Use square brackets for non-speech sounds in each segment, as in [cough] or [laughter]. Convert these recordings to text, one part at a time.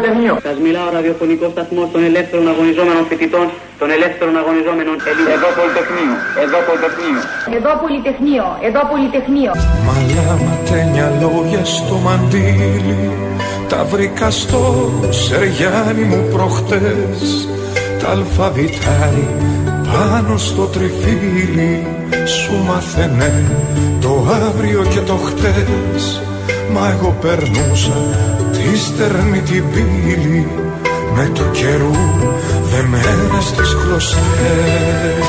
Εδώ Πολυτεχνείο. Εδώ Πολυτεχνείο. Σας μιλάω ραδιοφωνικό σταθμό των ελεύθερων αγωνιζόμενων φοιτητών, των ελεύθερων αγωνιζόμενων Ελλήνων. Εδώ Πολυτεχνείο. Εδώ Πολυτεχνείο. Εδώ Πολυτεχνείο. Εδώ Πολυτεχνείο. Μαλλιά ματένια λόγια στο μαντίλι Τα βρήκα στο σεριάνι μου προχτές Τα αλφαβητάρι πάνω στο τριφύλι Σου μαθαίνε το αύριο και το χτες Μα εγώ περνούσα τη στερνή την πύλη Με το καιρού δεμένες τις κλωστές.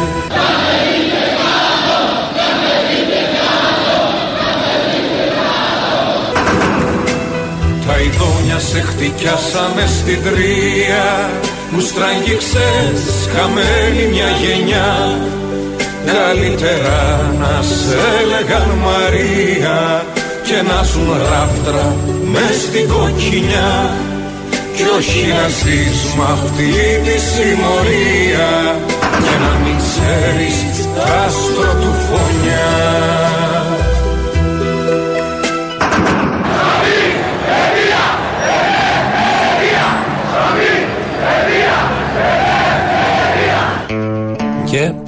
Τα ειδόνια σε χτυκιάσανε στην τρία Μου στραγγίξες χαμένη μια γενιά. Καλύτερα να σε έλεγαν Μαρία Και να ζουν ράφτρα μες στην κοκκινιά Κι όχι να ζεις μ' αυτή τη συμμορία. Και να μην ξέρεις τ' άστρο του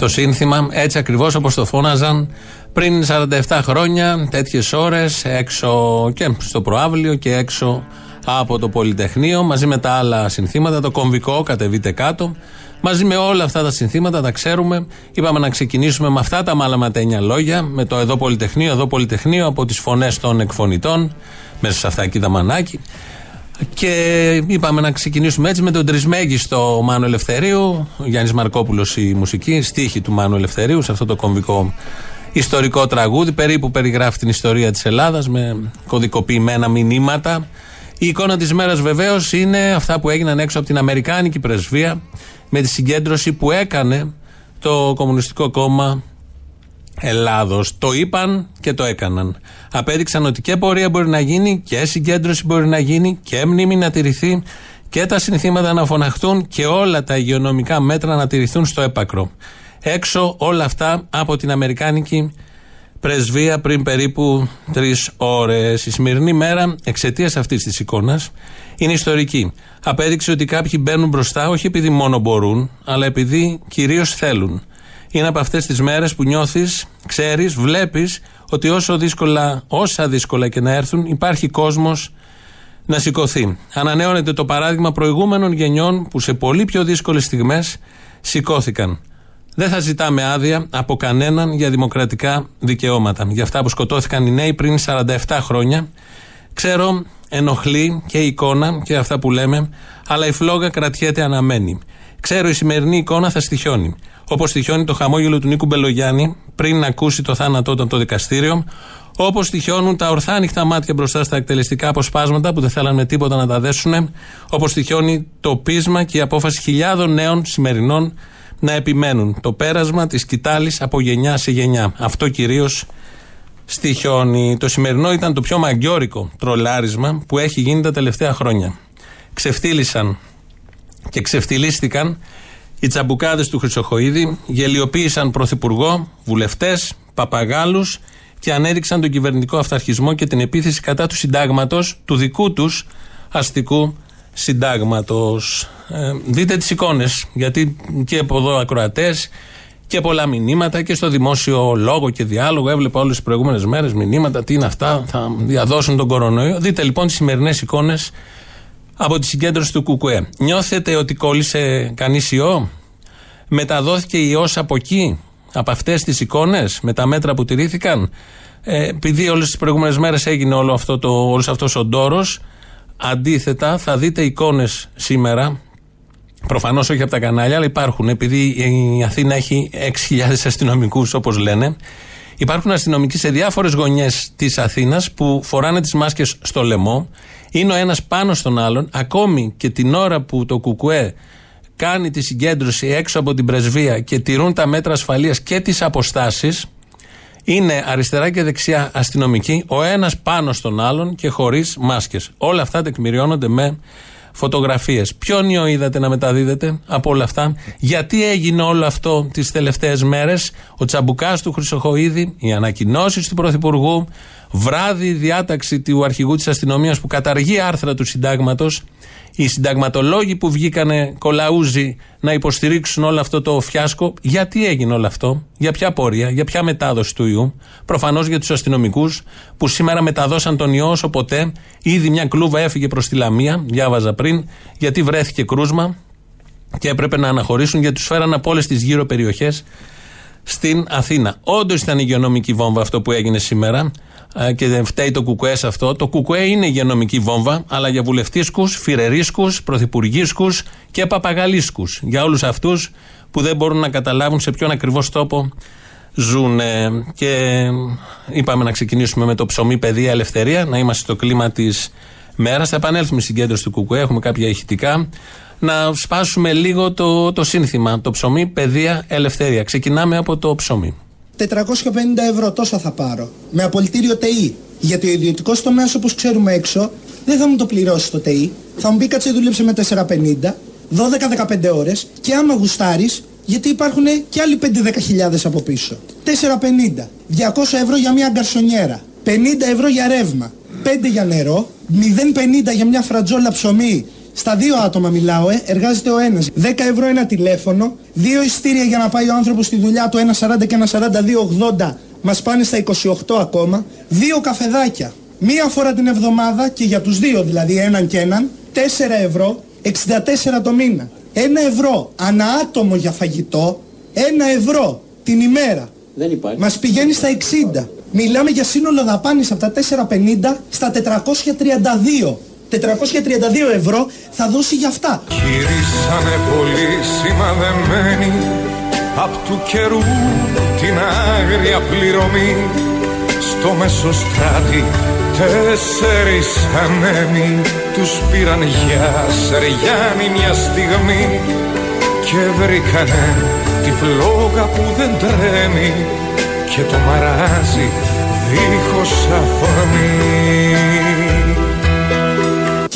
το σύνθημα έτσι ακριβώς όπως το φώναζαν πριν 47 χρόνια, τέτοιες ώρες, έξω και στο προάβλιο και έξω από το Πολυτεχνείο, μαζί με τα άλλα συνθήματα, το κομβικό, κατεβείτε κάτω. Μαζί με όλα αυτά τα συνθήματα, τα ξέρουμε. Είπαμε να ξεκινήσουμε με αυτά τα μαλαματένια λόγια, με το εδώ Πολυτεχνείο, εδώ Πολυτεχνείο, από τις φωνές των εκφωνητών, μέσα σε αυτά εκεί τα μανάκι. Και είπαμε να ξεκινήσουμε έτσι με τον τρισμέγιστο Μάνο Ελευθερίου, Γιάννης Μαρκόπουλος η μουσική, στίχη του Μάνου Ελευθερίου, σε αυτό το κομβικό ιστορικό τραγούδι, περίπου περιγράφει την ιστορία της Ελλάδας με κωδικοποιημένα μηνύματα. Η εικόνα της μέρας βεβαίως είναι αυτά που έγιναν έξω από την Αμερικάνικη πρεσβεία με τη συγκέντρωση που έκανε το Κομμουνιστικό Κόμμα Ελλάδος. Το είπαν και το έκαναν. Απέδειξαν ότι και πορεία μπορεί να γίνει και συγκέντρωση μπορεί να γίνει και μνήμη να τηρηθεί και τα συνθήματα να φωναχτούν και όλα τα υγειονομικά μέτρα να τηρηθούν στο έπακρο. Έξω όλα αυτά από την Αμερικάνικη πρεσβεία πριν περίπου τρεις ώρες. Η σημερινή μέρα, εξαιτίας αυτής της εικόνας, είναι ιστορική. Απέδειξε ότι κάποιοι μπαίνουν μπροστά όχι επειδή μόνο μπορούν, αλλά επειδή κυρίως θέλουν. Είναι από αυτές τις μέρες που νιώθεις, ξέρεις, βλέπεις ότι όσο δύσκολα, όσα δύσκολα και να έρθουν, υπάρχει κόσμος να σηκωθεί. Ανανέωνεται το παράδειγμα προηγούμενων γενιών που σε πολύ πιο δύσκολες στιγμές σηκώθηκαν. Δεν θα ζητάμε άδεια από κανέναν για δημοκρατικά δικαιώματα. Για αυτά που σκοτώθηκαν οι νέοι πριν 47 χρόνια. Ξέρω, ενοχλεί και η εικόνα και αυτά που λέμε, αλλά η φλόγα κρατιέται αναμένη. Ξέρω, η σημερινή εικόνα θα στοιχιώνει. Όπως στοιχιώνει το χαμόγελο του Νίκου Μπελογιάννη πριν να ακούσει το θάνατό του από το δικαστήριο. Όπως στοιχιώνουν τα ορθά ανοιχτά μάτια μπροστά στα εκτελεστικά αποσπάσματα που δεν θέλανε με τίποτα να τα δέσουν. Όπως στοιχιώνει το πείσμα και η απόφαση χιλιάδων νέων σημερινών να επιμένουν. Το πέρασμα της κοιτάλη από γενιά σε γενιά. Αυτό κυρίως στοιχιώνει. Το σημερινό ήταν το πιο μαγκιόρικο τρολάρισμα που έχει γίνει τα τελευταία χρόνια. Ξεφτύλισαν και ξεφτυλίστηκαν οι τσαμπουκάδες του Χρυσοχοίδη, γελιοποίησαν πρωθυπουργό, βουλευτές, παπαγάλους και ανέδειξαν τον κυβερνητικό αυταρχισμό και την επίθεση κατά του συντάγματος, του δικού τους αστικού συντάγματος. Ε, δείτε τις εικόνες, γιατί και από εδώ ακροατές και πολλά μηνύματα και στο δημόσιο λόγο και διάλογο. Έβλεπα όλες τις προηγούμενες μέρες μηνύματα. Τι είναι αυτά, θα διαδώσουν τον κορονοϊό. Δείτε λοιπόν τις σημερινές εικόνες από τη συγκέντρωση του ΚΚΕ. Νιώθετε ότι κόλλησε κανείς ιό, μεταδόθηκε ιός από εκεί, από αυτές τις εικόνες, με τα μέτρα που τηρήθηκαν; Ε, επειδή όλες τις προηγούμενες μέρες έγινε όλο αυτό το, όλος αυτός ο ντόρος, αντίθετα θα δείτε εικόνες σήμερα. Προφανώς όχι από τα κανάλια, αλλά υπάρχουν. Επειδή η Αθήνα έχει 6.000 αστυνομικούς, όπως λένε, υπάρχουν αστυνομικοί σε διάφορες γωνιές της Αθήνας που φοράνε τις μάσκες στο λαιμό είναι ο ένας πάνω στον άλλον, ακόμη και την ώρα που το Κουκουέ κάνει τη συγκέντρωση έξω από την πρεσβεία και τηρούν τα μέτρα ασφαλείας και τις αποστάσεις είναι αριστερά και δεξιά αστυνομικοί, ο ένας πάνω στον άλλον και χωρίς μάσκες. Όλα αυτά τεκμηριώνονται με φωτογραφίες. Ποιον ιό είδατε να μεταδίδεται από όλα αυτά, γιατί έγινε όλο αυτό τις τελευταίες μέρες, ο τσαμπουκάς του Χρυσοχοίδη, οι ανακοινώσεις του Πρωθυπουργού, βράδυ διάταξη του αρχηγού της αστυνομίας που καταργεί άρθρα του συντάγματος, οι συνταγματολόγοι που βγήκανε κολαούζοι να υποστηρίξουν όλο αυτό το φιάσκο. Γιατί έγινε όλο αυτό, για ποια πορεία, για ποια μετάδοση του ιού; Προφανώς για τους αστυνομικούς που σήμερα μεταδώσαν τον ιό όσο ποτέ. Ήδη μια κλούβα έφυγε προς τη Λαμία, διάβαζα πριν, γιατί βρέθηκε κρούσμα και έπρεπε να αναχωρήσουν γιατί τους φέραν από όλες τις γύρω περιοχές στην Αθήνα. Όντως ήταν υγειονομική βόμβα αυτό που έγινε σήμερα. Ε, και δεν φταίει το κουκουέ σε αυτό. Το κουκουέ είναι υγειονομική βόμβα, αλλά για βουλευτήσκους, φιρερίσκου, πρωθυπουργίσκου και παπαγαλίσκους. Για όλους αυτούς που δεν μπορούν να καταλάβουν σε ποιον ακριβώς τόπο ζουν. Και είπαμε να ξεκινήσουμε με το ψωμί, παιδεία, ελευθερία, να είμαστε στο κλίμα της μέρας. Θα επανέλθουμε στην κέντρωση του Κουκουέ, έχουμε κάποια ηχητικά. Να σπάσουμε λίγο το, το σύνθημα. Το ψωμί, παιδεία, ελευθερία. Ξεκινάμε από το ψωμί. 450 ευρώ τόσο θα πάρω. Με απολυτήριο ΤΕΗ. Γιατί ο ιδιωτικός τομέα όπως ξέρουμε έξω δεν θα μου το πληρώσει το ΤΕΗ. Θα μου πει κάτσε δούλεψε με 450, 12-15 ώρες και άμα γουστάρεις, γιατί υπάρχουν και άλλοι 5-10 χιλιάδες από πίσω. 450, 200 ευρώ για μια γκαρσονιέρα, 50 ευρώ για ρεύμα, 5 για νερό, 0,50 για μια φρατζόλα ψωμί στα δύο άτομα μιλάω, ε. εργάζεται ο ένας. 10 ευρώ ένα τηλέφωνο, δύο ειστήρια για να πάει ο άνθρωπος στη δουλειά του, ένα 40 και ένα 42,80. Μας πάνε στα 28 ακόμα. Δύο καφεδάκια. Μία φορά την εβδομάδα και για τους δύο δηλαδή έναν και έναν, 4 ευρώ, 64 το μήνα. Ένα ευρώ ανά άτομο για φαγητό, ένα ευρώ την ημέρα. Δεν υπάρχει. Μας πηγαίνει στα 60. Μιλάμε για σύνολο δαπάνης από τα 450 στα 432. 432 ευρώ θα δώσει για αυτά. Γυρίσανε πολύ σημαδεμένοι Απ' του καιρού την άγρια πληρωμή. Στο μεσοστράτη τέσσερις ανέμοι Τους πήραν για Σεριάννη μια στιγμή. Και βρήκανε τη φλόγα που δεν τρέμει Και το μαράζι δίχως αφορμή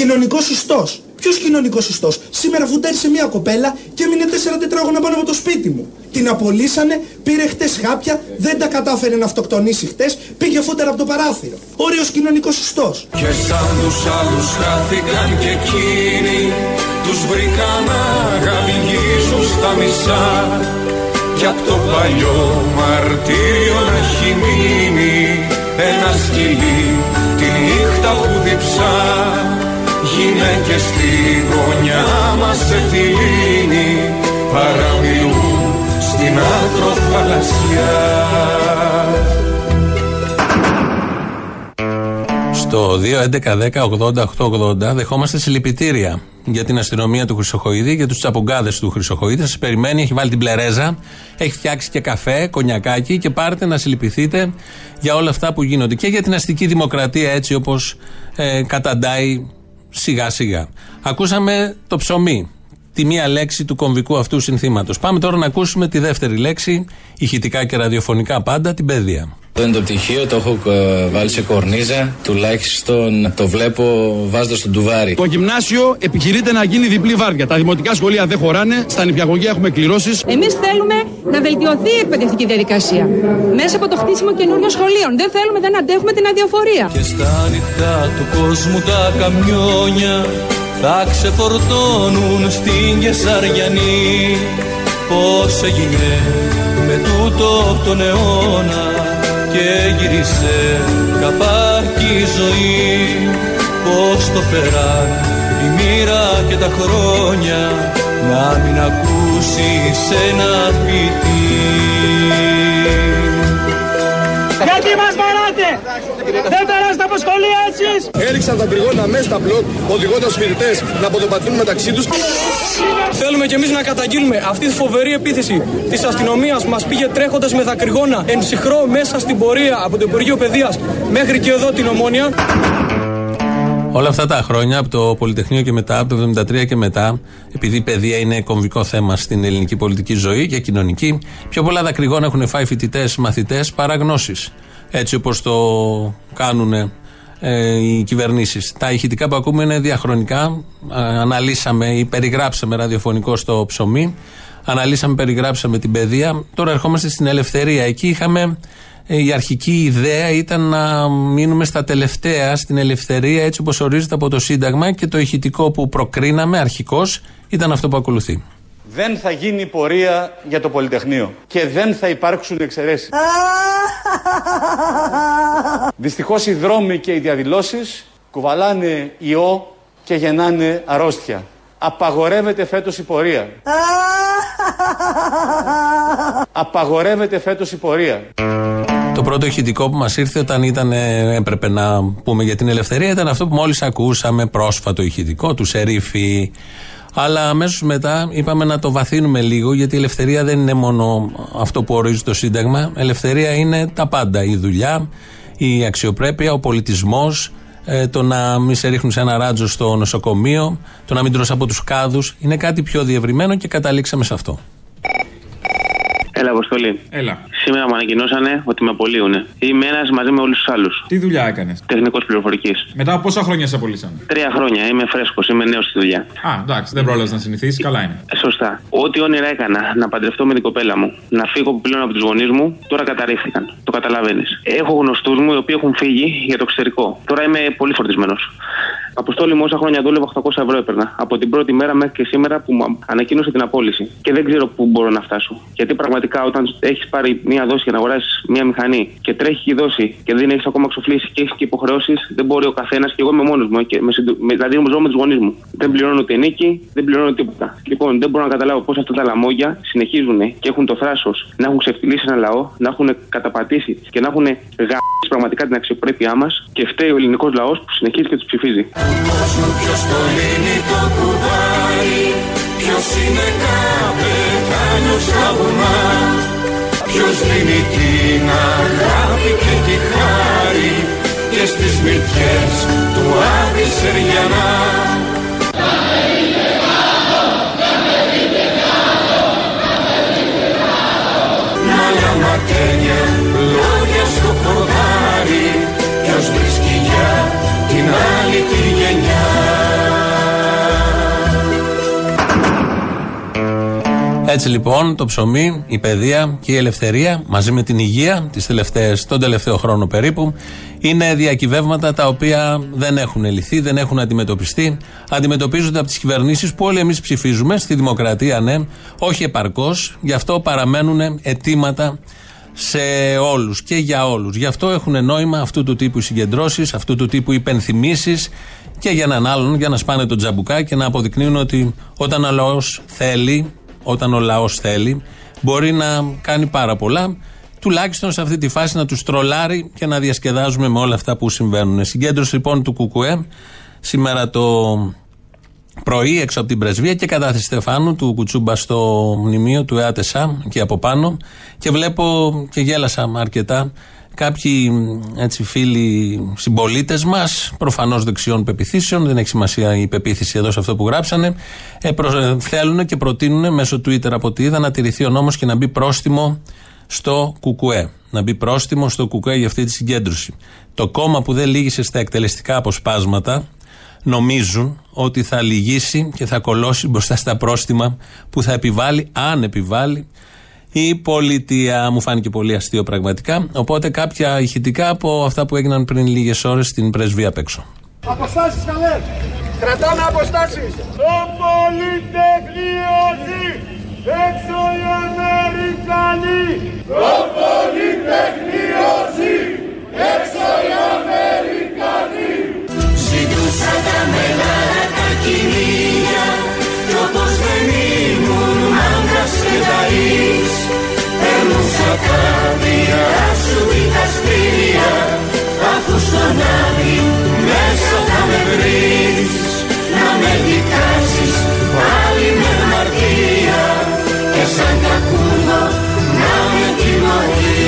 Κοινωνικός ιστό. Ποιος κοινωνικός ιστό. Σήμερα φουντάρισε μια κοπέλα και έμεινε τέσσερα τετράγωνα πάνω από το σπίτι μου. Την απολύσανε, πήρε χτες χάπια, δεν τα κατάφερε να αυτοκτονήσει χτες, πήγε φούνταρα από το παράθυρο. Όριο κοινωνικός ιστό. Και σαν τους άλλους χάθηκαν και εκείνοι, τους βρήκαν να γαμιγίζουν στα μισά. Κι απ' το παλιό μαρτύριο να έχει μείνει ένα σκυλί τη νύχτα που διψά Γυναίκες στη γωνιά μας σε θηλύνει Παραμιλούν στην άκρο θαλασσιά Στο 2.11.10.80.880 δεχόμαστε συλληπιτήρια για την αστυνομία του Χρυσοχοίδη, για τους τσαπογκάδες του Χρυσοχοίδη. Σας περιμένει, έχει βάλει την πλερέζα, έχει φτιάξει και καφέ, κονιακάκι και πάρτε να συλληπιθείτε για όλα αυτά που γίνονται. Και για την αστική δημοκρατία έτσι όπως ε, καταντάει σιγά σιγά. Ακούσαμε το ψωμί, τη μία λέξη του κομβικού αυτού συνθήματος. Πάμε τώρα να ακούσουμε τη δεύτερη λέξη, ηχητικά και ραδιοφωνικά πάντα, την παιδεία. Αυτό είναι το πτυχίο, το έχω ε, βάλει σε κορνίζα. Τουλάχιστον το βλέπω βάζοντας το ντουβάρι. Το γυμνάσιο επιχειρείται να γίνει διπλή βάρδια. Τα δημοτικά σχολεία δεν χωράνε, στα νηπιαγωγεία έχουμε κληρώσεις. Εμείς θέλουμε να βελτιωθεί η εκπαιδευτική διαδικασία μέσα από το χτίσιμο καινούριων σχολείων. Δεν θέλουμε, δεν αντέχουμε την αδιαφορία. Και στα νυχτά του κόσμου τα καμιόνια θα ξεφορτώνουν στην Κεσαριανή. Πώς έγινε με τούτο τον αιώνα; Και γύρισε καπάκι η ζωή Πώς το φέραν η μοίρα και τα χρόνια να μην ακούσεις ένα ποιητή Γιατί μας βαράτε! Δεν περάσετε από σχολεία εσείς! Έριξαν τα τριγώνα μέσα στα μπλοκ, οδηγώντας φοιτητές να ποδοπατούν μεταξύ τους. Θέλουμε κι εμείς να καταγγείλουμε αυτή τη φοβερή επίθεση της αστυνομίας που μας πήγε τρέχοντας με δακρυγόνα εν ψυχρό μέσα στην πορεία από το Υπουργείο Παιδείας μέχρι και εδώ την Ομόνια. Όλα αυτά τα χρόνια, από το Πολυτεχνείο και μετά, από το 1973 και μετά, επειδή η παιδεία είναι κομβικό θέμα στην ελληνική πολιτική ζωή και κοινωνική, πιο πολλά δακρυγόνα έχουν φάει φοιτητές, μαθητές παρά γνώσει. Έτσι όπως το κάνουν ε, οι κυβερνήσεις. Τα ηχητικά που ακούμε είναι διαχρονικά. Ε, αναλύσαμε ή περιγράψαμε ραδιοφωνικό στο ψωμί. Αναλύσαμε, περιγράψαμε την παιδεία. Τώρα ερχόμαστε στην ελευθερία. Εκεί είχαμε. ε, Η αρχική ιδέα ήταν να μείνουμε στα τελευταία, στην ελευθερία έτσι όπως ορίζεται από το Σύνταγμα και το ηχητικό που προκρίναμε αρχικώς ήταν αυτό που ακολουθεί. Δεν θα γίνει πορεία για το Πολυτεχνείο και δεν θα υπάρξουν εξαιρέσεις. Δυστυχώς οι δρόμοι και οι διαδηλώσεις κουβαλάνε ιό και γεννάνε αρρώστια. Απαγορεύεται φέτος η πορεία. Απαγορεύεται φέτος η πορεία. Το πρώτο ηχητικό που μας ήρθε όταν ήταν, ε, έπρεπε να πούμε για την ελευθερία ήταν αυτό που μόλις ακούσαμε, πρόσφατο ηχητικό του Σερίφη. Αλλά αμέσως μετά είπαμε να το βαθύνουμε λίγο, γιατί η ελευθερία δεν είναι μόνο αυτό που ορίζει το Σύνταγμα. Ελευθερία είναι τα πάντα. Η δουλειά, η αξιοπρέπεια, ο πολιτισμός, το να μην σε ρίχνουν σε ένα ράτζο στο νοσοκομείο, το να μην τρως από τους κάδους. Είναι κάτι πιο διευρυμένο και καταλήξαμε σε αυτό. Έλα, Αποστολή. Έλα. Σήμερα μου ανακοινώσανε ότι με απολύουν. Είμαι ένας μαζί με όλους τους άλλους. Τι δουλειά έκανες; Τεχνικός πληροφορικής. Μετά από πόσα χρόνια σε απολύσαν. Τρία χρόνια. Είμαι φρέσκος. Είμαι νέος στη δουλειά. Α, εντάξει, δεν πρόλαβες να συνηθίσεις. Καλά είναι. Ε, Σωστά. Ό,τι όνειρα έκανα να παντρευτώ με την κοπέλα μου, να φύγω πλέον από τους γονείς μου, τώρα καταρρίφθηκαν. Το καταλαβαίνεις. Έχω γνωστούς μου οι οποίοι έχουν φύγει για το εξωτερικό. Τώρα είμαι πολύ φορτισμένος. Αποστόλη μου, όσα χρόνια δούλευα, 800 ευρώ έπαιρνα. Από την πρώτη μέρα μέχρι και σήμερα που μου ανακοίνωσε την απόλυση. Και δεν ξέρω πού μπορώ να φτάσω. Γιατί πραγματικά όταν έχεις πάρει μία δόση για να αγοράσεις μία μηχανή και τρέχει η δόση και δεν έχεις ακόμα εξοφλήσει και έχεις και υποχρεώσεις, δεν μπορεί ο καθένας και εγώ είμαι μόνος μου. Και με, συντο- με, δηλαδή ζω με του γονεί μου. Δεν πληρώνω ούτε νίκη, δεν πληρώνω τίποτα. Λοιπόν, δεν μπορώ να καταλάβω πώς αυτά τα λαμόγια συνεχίζουν και έχουν το θράσος να έχουν ξεφτυλίσει ένα λαό, να έχουν καταπατήσει και να έχουν γαμίσει πραγματικά την αξιοπρέπειά μας και φταίει ο ελληνικός λαός που συνεχίζει και τους ψηφίζει. κόσμο ποιος το λύνει το κουβάρι Ποιος είναι καπετάνιος στα βουνά; Ποιος δίνει την αγάπη και τη χάρη Και στις μυτιές του Άδη Σεριανά Έτσι λοιπόν το ψωμί, η παιδεία και η ελευθερία μαζί με την υγεία τις τελευταίες, τον τελευταίο χρόνο περίπου είναι διακυβεύματα τα οποία δεν έχουν λυθεί, δεν έχουν αντιμετωπιστεί. Αντιμετωπίζονται από τις κυβερνήσεις που όλοι εμείς ψηφίζουμε στη δημοκρατία, ναι, όχι επαρκώς. Γι' αυτό παραμένουν αιτήματα σε όλους και για όλους. Γι' αυτό έχουν νόημα αυτού του τύπου συγκεντρώσεις, αυτού του τύπου υπενθυμίσεις και για έναν άλλον, για να σπάνε τον τζαμπουκά και να αποδεικνύουν ότι όταν ο λαός θέλει, όταν ο λαός θέλει, μπορεί να κάνει πάρα πολλά. Τουλάχιστον σε αυτή τη φάση να τους τρολάρει και να διασκεδάζουμε με όλα αυτά που συμβαίνουν. Συγκέντρωση λοιπόν του ΚΚΕ σήμερα το πρωί έξω από την πρεσβεία και κατάθεση Στεφάνου του Κουτσούμπα στο μνημείο του ΕΑΤΕΣΑ και από πάνω και βλέπω και γέλασα αρκετά κάποιοι έτσι, φίλοι συμπολίτες μας, προφανώς δεξιών πεπιθήσεων, δεν έχει σημασία η πεποίθηση εδώ σε αυτό που γράψανε, ε, προ, ε, θέλουν και προτείνουν μέσω Twitter από ό,τι είδα να τηρηθεί ο νόμος και να μπει πρόστιμο στο ΚΚΕ. Να μπει πρόστιμο στο ΚΚΕ για αυτή τη συγκέντρωση. Το κόμμα που δεν λύγησε στα εκτελεστικά αποσπάσματα νομίζουν ότι θα λυγίσει και θα κολώσει μπροστά στα πρόστιμα που θα επιβάλλει, αν επιβάλλει, η πολιτεία. Μου φάνηκε πολύ αστείο πραγματικά. Οπότε κάποια ηχητικά από αυτά που έγιναν πριν λίγες ώρες στην πρεσβεία απ' έξω. Αποστάσεις καλέ. Κρατάμε αποστάσεις. Το Πολυτεχνείο ζει. Έξω οι Αμερικανοί. Το Πολυτεχνείο ζει. Έξω οι Αμερικανοί. Ζητούσα τα μεγάλα τα κυνήγια Κι όπως δεν ήμουν μάγκας και ταΐς Περνούσα τα βία σου δικαστήρια Αφού στον άδει μέσα θα με βρεις Να με δικάσεις πάλι με αμαρτία Και σαν κακούργο να με τιμωρείς.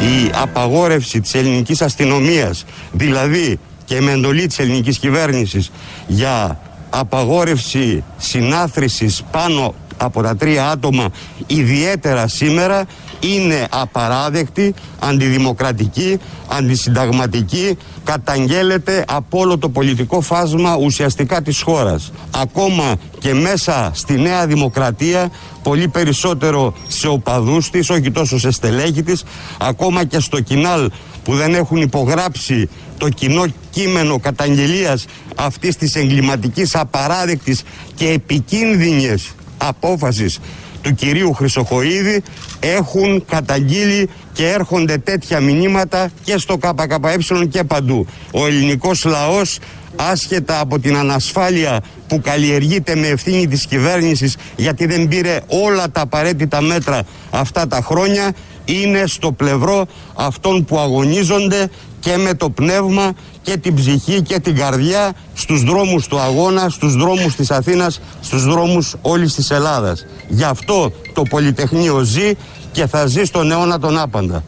Η απαγόρευση της ελληνικής αστυνομίας, δηλαδή και με εντολή της ελληνικής κυβέρνησης για απαγόρευση συνάθρησης πάνω από τα τρία άτομα ιδιαίτερα σήμερα είναι απαράδεκτη, αντιδημοκρατική, αντισυνταγματική, καταγγέλλεται από όλο το πολιτικό φάσμα ουσιαστικά της χώρας. Ακόμα και μέσα στη Νέα Δημοκρατία, πολύ περισσότερο σε οπαδούς της, όχι τόσο σε στελέχη της, ακόμα και στο κοινάλ που δεν έχουν υπογράψει το κοινό κείμενο καταγγελίας αυτής της εγκληματικής απαράδεκτης και επικίνδυνης απόφασης του κυρίου Χρυσοχοίδη έχουν καταγγείλει και έρχονται τέτοια μηνύματα και στο ΚΚΕ και παντού. Ο ελληνικός λαός άσχετα από την ανασφάλεια που καλλιεργείται με ευθύνη της κυβέρνησης γιατί δεν πήρε όλα τα απαραίτητα μέτρα αυτά τα χρόνια είναι στο πλευρό αυτών που αγωνίζονται και με το πνεύμα και την ψυχή και την καρδιά στους δρόμους του αγώνα, στους δρόμους της Αθήνας, στους δρόμους όλης της Ελλάδας. Γι' αυτό το Πολυτεχνείο ζει και θα ζει στον αιώνα τον άπαντα.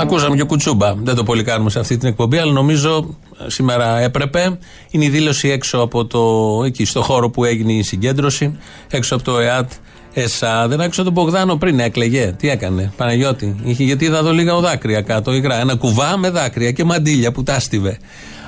Ακούσαμε και κουτσούμπα. Δεν το πολύ κάνουμε σε αυτή την εκπομπή, αλλά νομίζω σήμερα έπρεπε. Είναι η δήλωση έξω από το, εκεί στο χώρο που έγινε η συγκέντρωση, έξω από το ΕΑΤ Εσά. Δεν άκουσα τον Μπογδάνο πριν, έκλεγε. Τι έκανε, Παναγιώτη. Είχε, γιατί είδα εδώ λίγα δάκρυα κάτω, υγρά. Ένα κουβά με δάκρυα και μαντίλια που τάστιβε.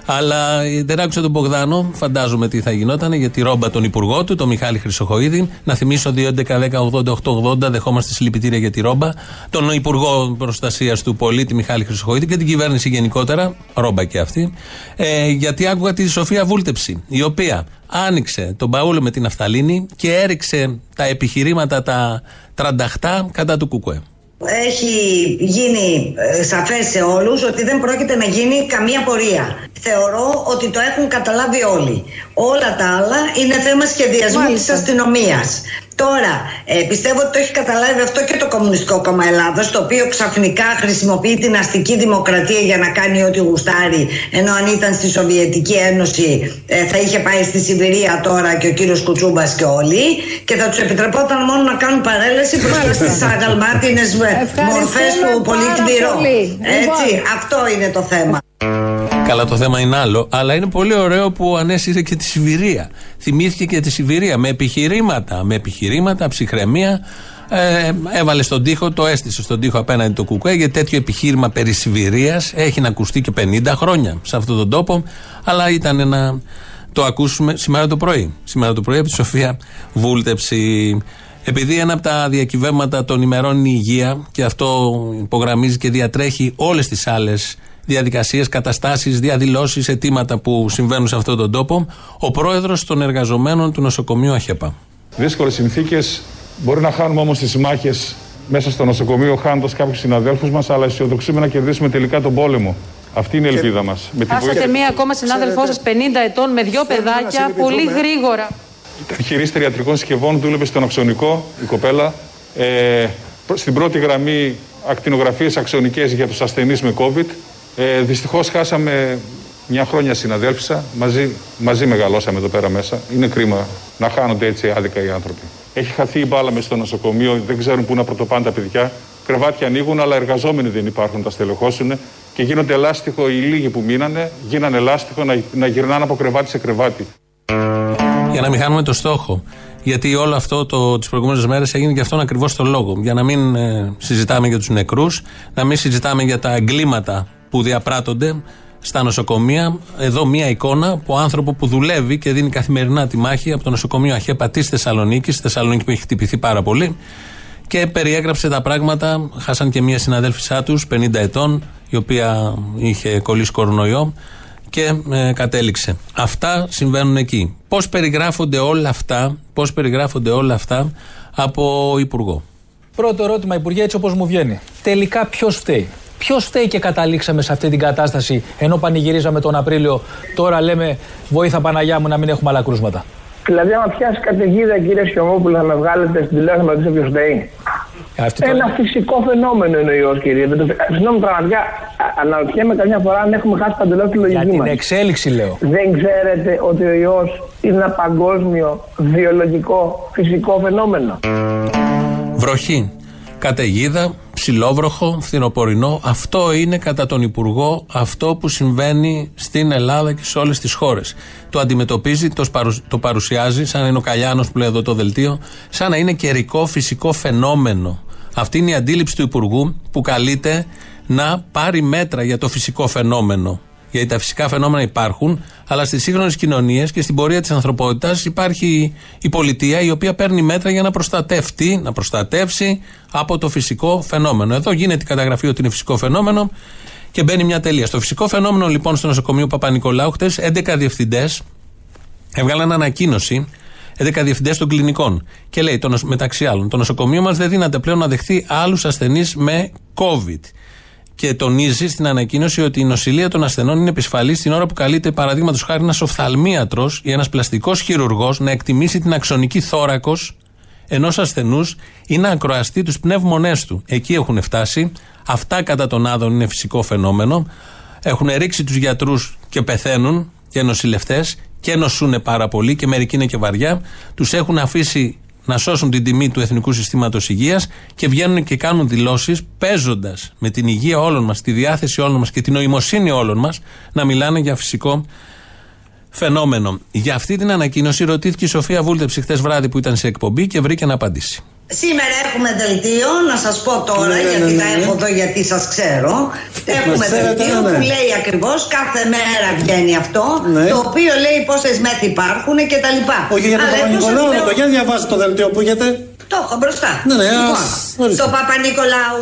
Αλλά δεν άκουσα τον Μπογδάνο, φαντάζομαι τι θα γινόταν για τη ρόμπα τον υπουργό του, τον Μιχάλη Χρυσοχοίδη. Να θυμίσω 2.11.10.80.880, δεχόμαστε συλληπιτήρια για τη ρόμπα. Τον Υπουργό Προστασίας του Πολίτη Μιχάλη Χρυσοχοίδη και την κυβέρνηση γενικότερα, ρόμπα και αυτή. Ε, γιατί άκουγα τη Σοφία Βούλτεψη, η οποία άνοιξε τον Παούλο με την Αφθαλήνη και έριξε τα επιχειρήματα τα τρανταχτά κατά του Κουκουέ έχει γίνει ε, σαφές σε όλους ότι δεν πρόκειται να γίνει καμία πορεία. Θεωρώ ότι το έχουν καταλάβει όλοι. Όλα τα άλλα είναι θέμα σχεδιασμού Μάλιστα. της αστυνομίας. Τώρα, ε, πιστεύω ότι το έχει καταλάβει αυτό και το Κομμουνιστικό Κόμμα Ελλάδος, το οποίο ξαφνικά χρησιμοποιεί την αστική δημοκρατία για να κάνει ό,τι γουστάρει, ενώ αν ήταν στη Σοβιετική Ένωση ε, θα είχε πάει στη Σιβηρία τώρα και ο κύριος Κουτσούμπας και όλοι και θα τους επιτρεπόταν μόνο να κάνουν παρέλαση μπροστά στις αγαλμάτινες μορφές του πολίτη Έτσι, λοιπόν. αυτό είναι το θέμα. Καλά, το θέμα είναι άλλο. Αλλά είναι πολύ ωραίο που ανέσυρε και τη Σιβηρία. Θυμήθηκε και τη Σιβηρία με επιχειρήματα, με επιχειρήματα, ψυχραιμία. Ε, έβαλε στον τοίχο, το έστησε στον τοίχο απέναντι το Κουκουέ γιατί τέτοιο επιχείρημα περί Σιβηρίας έχει να ακουστεί και 50 χρόνια σε αυτόν τον τόπο. Αλλά ήταν να το ακούσουμε σήμερα το πρωί. Σήμερα το πρωί από τη Σοφία Βούλτεψη. Επειδή ένα από τα διακυβεύματα των ημερών είναι η υγεία και αυτό υπογραμμίζει και διατρέχει όλες τις άλλες διαδικασίες, καταστάσεις, διαδηλώσεις, αιτήματα που συμβαίνουν σε αυτόν τον τόπο, ο πρόεδρος των εργαζομένων του νοσοκομείου ΑΧΕΠΑ. Δύσκολες συνθήκες. Μπορεί να χάνουμε όμως τις μάχε μέσα στο νοσοκομείο, χάνοντας κάποιους συναδέλφους μας, αλλά αισιοδοξούμε να κερδίσουμε τελικά τον πόλεμο. Αυτή είναι η ελπίδα μας. Χάσατε μία ακόμα συνάδελφός σα 50 ετών με δύο παιδάκια, πολύ γρήγορα. Ήταν χειρίστρια ιατρικών συσκευών, δούλευε στον αξονικό η κοπέλα. Ε, στην πρώτη γραμμή ακτινογραφίες αξονικές για τους ασθενείς με COVID. Ε, Δυστυχώς χάσαμε μια χρόνια συναδέλφισσα. Μαζί, μαζί μεγαλώσαμε εδώ πέρα μέσα. Είναι κρίμα να χάνονται έτσι άδικα οι άνθρωποι. Έχει χαθεί η μπάλα μες στο νοσοκομείο, δεν ξέρουν πού να πρωτοπάνε τα παιδιά. Κρεβάτια ανοίγουν, αλλά εργαζόμενοι δεν υπάρχουν, τα στελεχώσουν και γίνονται ελάστιχο οι λίγοι που μείνανε, γίνανε ελάστιχο να, να γυρνάνε από κρεβάτι σε κρεβάτι. Για να μην χάνουμε το στόχο. Γιατί όλο αυτό το, τις προηγούμενες μέρες έγινε και αυτόν ακριβώς το λόγο. Για να μην ε, συζητάμε για τους νεκρούς, να μην συζητάμε για τα εγκλήματα που διαπράττονται στα νοσοκομεία. Εδώ μία εικόνα από άνθρωπο που δουλεύει και δίνει καθημερινά τη μάχη από το νοσοκομείο Αχέπα τη Θεσσαλονίκης, Θεσσαλονίκη που έχει χτυπηθεί πάρα πολύ. Και περιέγραψε τα πράγματα. Χάσαν και μία συναδέλφισά τους, 50 ετών, η οποία είχε κολλήσει κορονοϊό και ε, κατέληξε. Αυτά συμβαίνουν εκεί. Πώς περιγράφονται όλα αυτά, πώς περιγράφονται όλα αυτά από Υπουργό; Πρώτο ερώτημα, Υπουργέ, έτσι όπως μου βγαίνει. Τελικά ποιος φταίει; Ποιος φταίει και καταλήξαμε σε αυτή την κατάσταση ενώ πανηγυρίζαμε τον Απρίλιο, τώρα λέμε βοήθα Παναγιά μου να μην έχουμε άλλα κρούσματα. Δηλαδή, άμα πιάσει καταιγίδα, κύριε Σιωμόπουλο, να με βγάλετε στην τηλεόραση να ρωτήσω ποιο φταίει. Αυτή Ένα φυσικό φαινόμενο είναι ο ιό, κύριε. Συγγνώμη, πραγματικά αναρωτιέμαι καμιά φορά αν έχουμε χάσει παντελώ τη λογική μα. Για την εξέλιξη, λέω. Δεν ξέρετε ότι ο ιό είναι ένα παγκόσμιο, βιολογικό, φυσικό φαινόμενο. Βροχή, καταιγίδα, ψηλόβροχο, φθινοπορεινό. Αυτό είναι κατά τον Υπουργό αυτό που συμβαίνει στην Ελλάδα και σε όλες τις χώρες. Το αντιμετωπίζει, το, σπαρου- το παρουσιάζει, σαν να είναι ο Καλιάνος που λέει εδώ το δελτίο, σαν να είναι καιρικό φυσικό φαινόμενο. Αυτή είναι η αντίληψη του Υπουργού που καλείται να πάρει μέτρα για το φυσικό φαινόμενο. Γιατί τα φυσικά φαινόμενα υπάρχουν, αλλά στις σύγχρονες κοινωνίες και στην πορεία της ανθρωπότητας υπάρχει η πολιτεία η οποία παίρνει μέτρα για να προστατεύει, να προστατεύσει από το φυσικό φαινόμενο. Εδώ γίνεται η καταγραφή ότι είναι φυσικό φαινόμενο και μπαίνει μια τελεία. Στο φυσικό φαινόμενο λοιπόν στο νοσοκομείο Παπα-Νικολάου, χτες 11 διευθυντές έβγαλαν ανακοίνωση 11 διευθυντές των κλινικών. Και λέει, το, νοσ- μεταξύ άλλων, το νοσοκομείο μας δεν δύναται πλέον να δεχθεί άλλους ασθενείς με COVID. Και τονίζει στην ανακοίνωση ότι η νοσηλεία των ασθενών είναι επισφαλής στην ώρα που καλείται, παραδείγματος χάρη, ένας οφθαλμίατρος ή ένας πλαστικός χειρουργός να εκτιμήσει την αξονική θώρακος ενός ασθενούς ή να ακροαστεί τους πνεύμονέ του. Εκεί έχουν φτάσει. Αυτά κατά τον Άδων είναι φυσικό φαινόμενο. Έχουν ρίξει τους γιατρούς και πεθαίνουν και νοσηλευτές και νοσούν πάρα πολύ και μερικοί είναι και βαριά. Τους έχουν αφήσει να σώσουν την τιμή του Εθνικού Συστήματος Υγείας και βγαίνουν και κάνουν δηλώσεις παίζοντας με την υγεία όλων μας, τη διάθεση όλων μας και την νοημοσύνη όλων μας να μιλάνε για φυσικό φαινόμενο. Για αυτή την ανακοίνωση ρωτήθηκε η Σοφία Βούλτεψη χθες βράδυ που ήταν σε εκπομπή και βρήκε να απαντήσει. Σήμερα έχουμε δελτίο, να σας πω τώρα, Ναι, ναι, γιατί ναι, τα ναι. έχω εδώ γιατί σας ξέρω. Έχουμε Μας ξέρετε, δελτίο ναι, ναι. που λέει ακριβώς, κάθε μέρα βγαίνει αυτό, Ναι. το οποίο λέει πόσες μεθ υπάρχουν και τα λοιπά. Όχι για τον Αλλά εγώ σας Παπα-Νικολάου, λέω- το για διαβάζει το δελτίο που έχετε. Το έχω μπροστά. Ναι, ναι, λοιπόν, ας, ορίστε. το Παπα-Νικολάου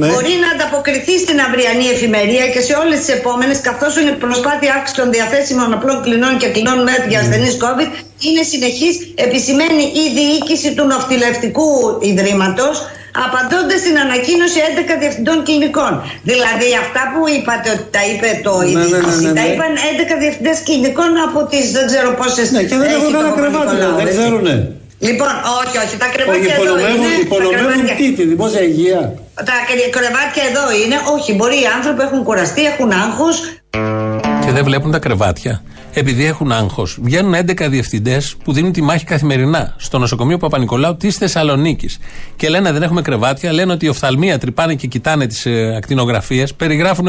Ναι. μπορεί να ανταποκριθεί στην αυριανή εφημερία και σε όλες τις επόμενες, καθώς η προσπάθεια αύξησης των διαθέσιμων απλών κλινών και κλινών ΜΕΘ για ασθενεί COVID είναι συνεχής, επισημαίνει η διοίκηση του Ναυτιλευτικού Ιδρύματος, απαντώντας στην ανακοίνωση 11 διευθυντών κλινικών. Δηλαδή, αυτά που είπατε ότι τα είπε το η Ναι, ναι, ναι, διοίκηση, ναι, τα ναι. είπαν 11 διευθυντές κλινικών από τις δεν ξέρω πόσες. Ναι, και δεν έχουν κανένα κρεβάτι, δεν ξέρουνε. Λοιπόν, όχι, όχι, τα Όχι, κρεβάτια εδώ υπονομεύουν, είναι. τα υπονομεύουν κρεβάτια. τι, τη δημόσια υγεία. Τα κρε- κρεβάτια εδώ είναι. Όχι, μπορεί οι άνθρωποι έχουν κουραστεί, έχουν άγχος. Και δεν βλέπουν τα κρεβάτια. Επειδή έχουν άγχος. Βγαίνουν 11 διευθυντές που δίνουν τη μάχη καθημερινά στο νοσοκομείο Παπα-Νικολάου της Θεσσαλονίκης. Και λένε δεν έχουμε κρεβάτια, λένε ότι οι οφθαλμίατροι πάνε και κοιτάνε τις ε, ακτινογραφίες, περιγράφουν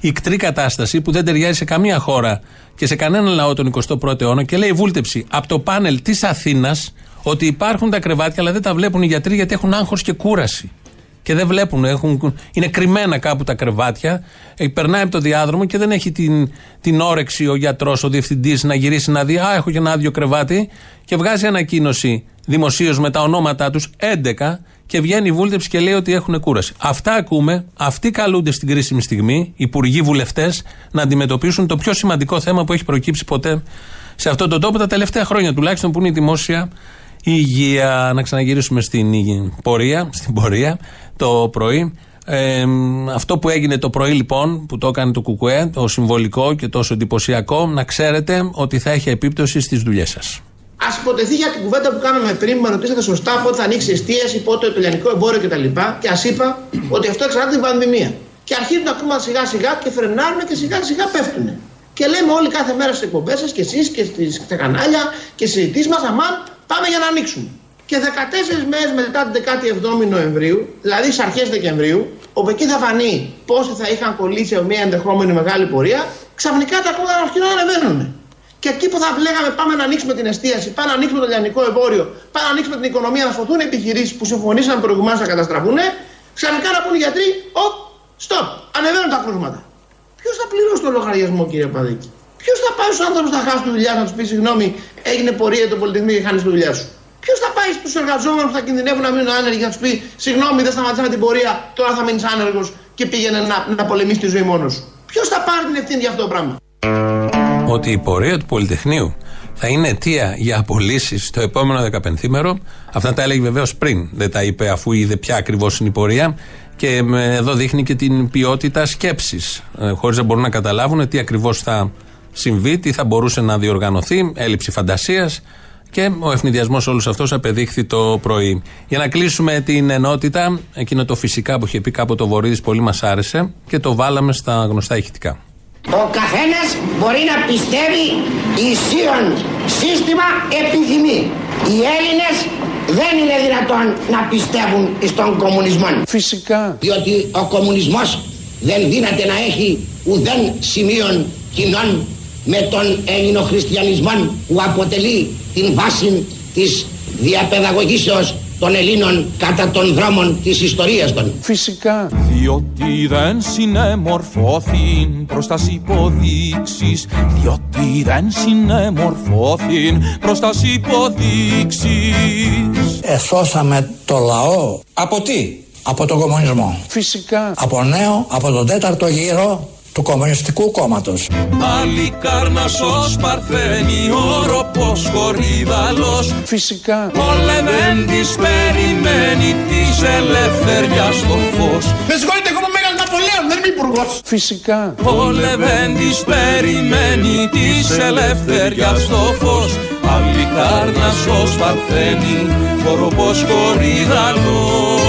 ικτρή κατάσταση που δεν ταιριάζει σε καμία χώρα και σε κανέναν λαό τον 21ο αιώνα. Και λέει η βούλτεψη από το πάνελ της Αθήνας ότι υπάρχουν τα κρεβάτια, αλλά δεν τα βλέπουν οι γιατροί γιατί έχουν άγχος και κούραση και δεν βλέπουν. Έχουν, είναι κρυμμένα κάπου τα κρεβάτια. Ε, περνάει από το διάδρομο και δεν έχει την, την όρεξη ο γιατρός, ο διευθυντής να γυρίσει να δει. Α, έχω και ένα άδειο κρεβάτι. Και βγάζει ανακοίνωση δημοσίως με τα ονόματά τους 11 και βγαίνει η βούλτεψη και λέει ότι έχουν κούραση. Αυτά ακούμε. Αυτοί καλούνται στην κρίσιμη στιγμή, υπουργοί βουλευτές, να αντιμετωπίσουν το πιο σημαντικό θέμα που έχει προκύψει ποτέ σε αυτόν τον τόπο τα τελευταία χρόνια τουλάχιστον που είναι η δημόσια υγεία. Να ξαναγυρίσουμε στην υγεία- πορεία, στην πορεία το πρωί. Ε, αυτό που έγινε το πρωί λοιπόν, που το έκανε το Κουκουέ, το συμβολικό και τόσο εντυπωσιακό, να ξέρετε ότι θα έχει επίπτωση στις δουλειές σας. Α υποτεθεί για την κουβέντα που κάναμε πριν, που με ρωτήσατε σωστά πότε θα ανοίξει η εστίαση, πότε το λιανικό εμπόριο κτλ. Και ας είπα ότι αυτό εξαρτάται από την πανδημία. Και αρχίζουν να ακούμε σιγά σιγά και φρενάρουν και σιγά σιγά πέφτουν. Και λέμε όλοι κάθε μέρα στις εκπομπές σας και εσείς και στις, στα κανάλια και στις συζητήσεις μας, αμάν, πάμε για να ανοίξουμε. Και 14 μέρες μετά την 17η Νοεμβρίου, δηλαδή στις αρχές Δεκεμβρίου, όπου εκεί θα φανεί πόσοι θα είχαν κολλήσει σε μια ενδεχόμενη μεγάλη πορεία, ξαφνικά τα ακούγα να αρχίζουν να ανεβαίνουν. Και εκεί που θα λέγαμε πάμε να ανοίξουμε την εστίαση, πάμε να ανοίξουμε το λιανικό εμπόριο, πάμε να ανοίξουμε την οικονομία, να σωθούν επιχειρήσεις που συμφωνήσαμε προηγουμένως να καταστραφούν, ξαφνικά να πούνε οι γιατροί, οπ, stop, ανεβαίνουν τα κρούσματα. Ποιος θα πληρώσει το λογαριασμό, κύριε Παδίκη; Ποιος θα πάει στους άνθρωπου που θα χάσουν τη δουλειά του να τους πει συγγνώμη, έγινε πορεία το Πολυτεχνείο και χάνεις τη δουλειά σου. Ποιος θα πάει στους εργαζόμενους που θα κινδυνεύουν να μείνουν άνεργοι και να τους πει Συγγνώμη, δεν σταματήσαμε την πορεία, τώρα θα μείνεις άνεργος και πήγαινε να, να πολεμήσεις τη ζωή μόνος σου. Ποιος θα πάρει την ευθύνη για αυτό το πράγμα; Ότι η πορεία του Πολυτεχνείου θα είναι αιτία για απολύσεις το επόμενο 15μέρο. Αυτά τα έλεγε βεβαίως πριν. Δεν τα είπε αφού είδε ποια ακριβώς είναι η πορεία. Και με- εδώ δείχνει και την ποιότητα σκέψης. Ε, Χωρίς να μπορούν να καταλάβουν τι ακριβώς θα συμβεί, τι θα μπορούσε να διοργανωθεί, έλλειψη φαντασίας. Και ο ευνηδιασμός όλος αυτός απεδείχθη το πρωί. Για να κλείσουμε την ενότητα, εκείνο το φυσικά που είχε πει κάποτε ο Βορύδης πολύ μας άρεσε και το βάλαμε στα γνωστά ηχητικά. Ο καθένας μπορεί να πιστεύει ισίον σύστημα επιθυμεί. Οι Έλληνες δεν είναι δυνατόν να πιστεύουν στον κομμουνισμό. Φυσικά. Διότι ο κομμουνισμός δεν δύναται να έχει ουδέν σημείων κοινών με τον ελληνοχριστιανισμό που αποτελεί την βάση της διαπαιδαγωγήσεως των Ελλήνων κατά των δρόμων της ιστορίας των. Φυσικά. Διότι δεν συνεμορφώθην προς τας υποδείξεις Διότι δεν συνεμορφώθην προς τας υποδείξεις Εσώσαμε το λαό. Από τι; Από τον κομμουνισμό. Φυσικά. Από νέο, από τον τέταρτο γύρο του Κομμουνιστικού Κόμματος. Άλλη κάρνασος παρθένει όροπος χορύδαλος Φυσικά. Όλευεν της περιμένει της ελευθεριάς το φως Με συγχωρείτε, εγώ είμαι Μέγας Ναπολέων, δεν είμαι υπουργός. Φυσικά. Όλευεν της περιμένει της ελευθεριάς το φως Άλλη κάρνασος παρθένει όροπος χορύδαλος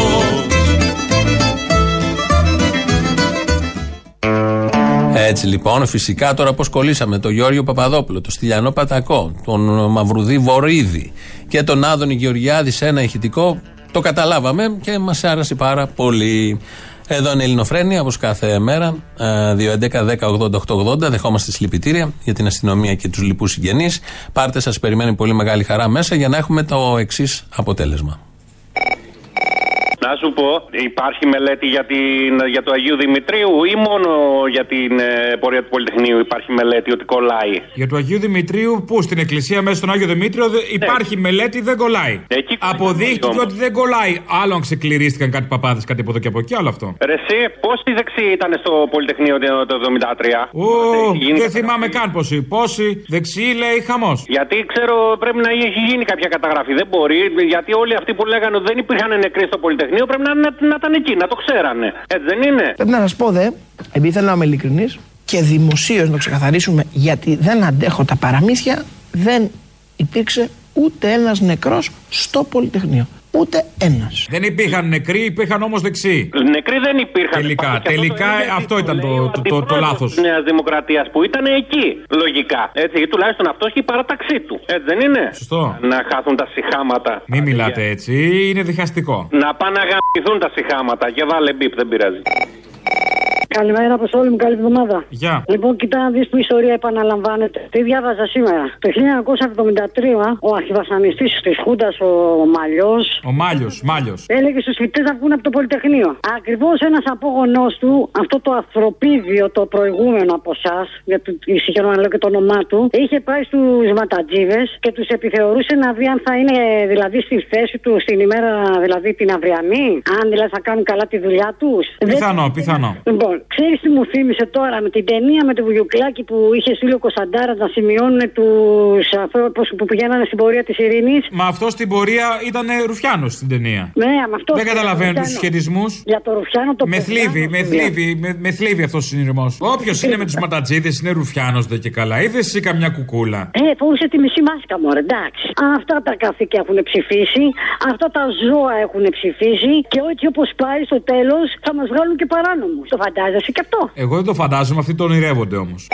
Έτσι λοιπόν, φυσικά τώρα πώς κολλήσαμε τον Γιώργο Παπαδόπουλο, τον Στυλιανό Πατακό, τον Μαυρουδί Βορύδη και τον Άδωνη Γεωργιάδη σε ένα ηχητικό, το καταλάβαμε και μας άρεσε πάρα πολύ. Εδώ είναι η Ελληνοφρένια, όπως κάθε μέρα. ε, 2.11.10.80.880. Δεχόμαστε συλληπιτήρια για την αστυνομία και τους λοιπούς συγγενείς. Πάρτε, σας περιμένει πολύ μεγάλη χαρά μέσα για να έχουμε το εξής αποτέλεσμα. Να σου πω, υπάρχει μελέτη για, την, για το Αγίου Δημητρίου ή μόνο για την ε, πορεία του Πολυτεχνείου υπάρχει μελέτη ότι κολλάει; Για του Αγίου Δημητρίου, που στην εκκλησία μέσα στον Άγιο Δημήτριο δε- υπάρχει μελέτη, δεν κολλάει. Εκεί Αποδείχτηκε όμως. ότι δεν κολλάει. Άλλον ξεκληρίστηκαν κάτι παπάδες, κάτι από εδώ και από εκεί, άλλο αυτό. Ρε εσύ, πόσοι δεξιοί ήταν στο Πολυτεχνείο το το 73. Ω, δεν θυμάμαι καν πόσοι. Πόσοι δεξιοί λέει χαμός. Γιατί ξέρω πρέπει να έχει γίνει κάποια καταγραφή. Δεν μπορεί, γιατί όλοι αυτοί που λέγανε ότι δεν υπήρχαν νεκροί στο Πολυτεχνείο πρέπει να, να, να ήταν εκεί, να το ξέρανε. Έτσι δεν είναι; Πρέπει να σας πω δε, επειδή θέλω να είμαι ειλικρινής και δημοσίως να το ξεκαθαρίσουμε, γιατί δεν αντέχω τα παραμύθια, δεν υπήρξε ούτε ένας νεκρός στο Πολυτεχνείο. Ούτε ένας. Δεν υπήρχαν νεκροί, υπήρχαν όμως δεξιοί. Νεκροί δεν υπήρχαν. Τελικά, Υπάρχει και αυτό τελικά το ίδιο αυτό ήταν το, το, το, το λάθος. της Νέας Δημοκρατίας που ήταν εκεί, λογικά. Έτσι, ή τουλάχιστον αυτός και η παράταξή του. Έτσι δεν είναι; Σωστό. Να χάθουν τα συχάματα. Μην μιλάτε έτσι, είναι διχαστικό. Να πάνε να γαμηθούν τα συχάματα. Και βάλε μπίπ, δεν πειράζει. Καλημέρα, Αποστόλη μου, καλή εβδομάδα. Γεια. Λοιπόν, κοιτά να δεις που η ιστορία επαναλαμβάνεται. Τι διάβαζα σήμερα. Το 1973 ο αρχιβασανιστής της Χούντας, ο Μαλλιό, Ο Μάλιος, Μάλιος. έλεγε στους φοιτητές να βγουν από το Πολυτεχνείο. Ακριβώς ένας απόγονός του, αυτό το ανθρωπίδιο, το προηγούμενο από εσάς, γιατί συγχαίρω να λέω και το όνομά του, είχε πάει στους ματατζίδες και τους επιθεωρούσε να δει αν θα είναι δηλαδή στη θέση του στην ημέρα δηλαδή την αυριανή, αν δηλαδή θα κάνουν καλά τη δουλειά τους. Πιθανό, πιθανό. Λοιπόν, ξέρεις τι μου θύμισε τώρα με την ταινία με το βουγιουκλάκι που είχε στείλει ο Κωνσταντάρα να σημειώνουν τους ανθρώπους που πηγαίνανε στην πορεία της ειρήνης. Μα αυτός στην πορεία ήταν Ρουφιάνος στην ταινία. Ναι, με αυτός. Δεν καταλαβαίνω τους συσχετισμούς. Για το Ρουφιάνο το Με θλίβει, με θλίβει, με, με θλίβει αυτός ο συνειρμός. Όποιος είναι με τους ματατζίδες είναι Ρουφιάνος δε και καλά. Είδες εσύ καμιά κουκούλα; Ε, φορούσε τη μισή μάσκα μου, εντάξει. Αυτά τα καθήκια έχουν ψηφίσει, αυτά τα ζώα έχουν ψηφίσει και έτσι όπως πάει στο τέλος θα μας βγάλουν και παράνομους. Το φαντάζεσαι και αυτό; Εγώ δεν το φαντάζομαι, αυτοί το ονειρεύονται όμως.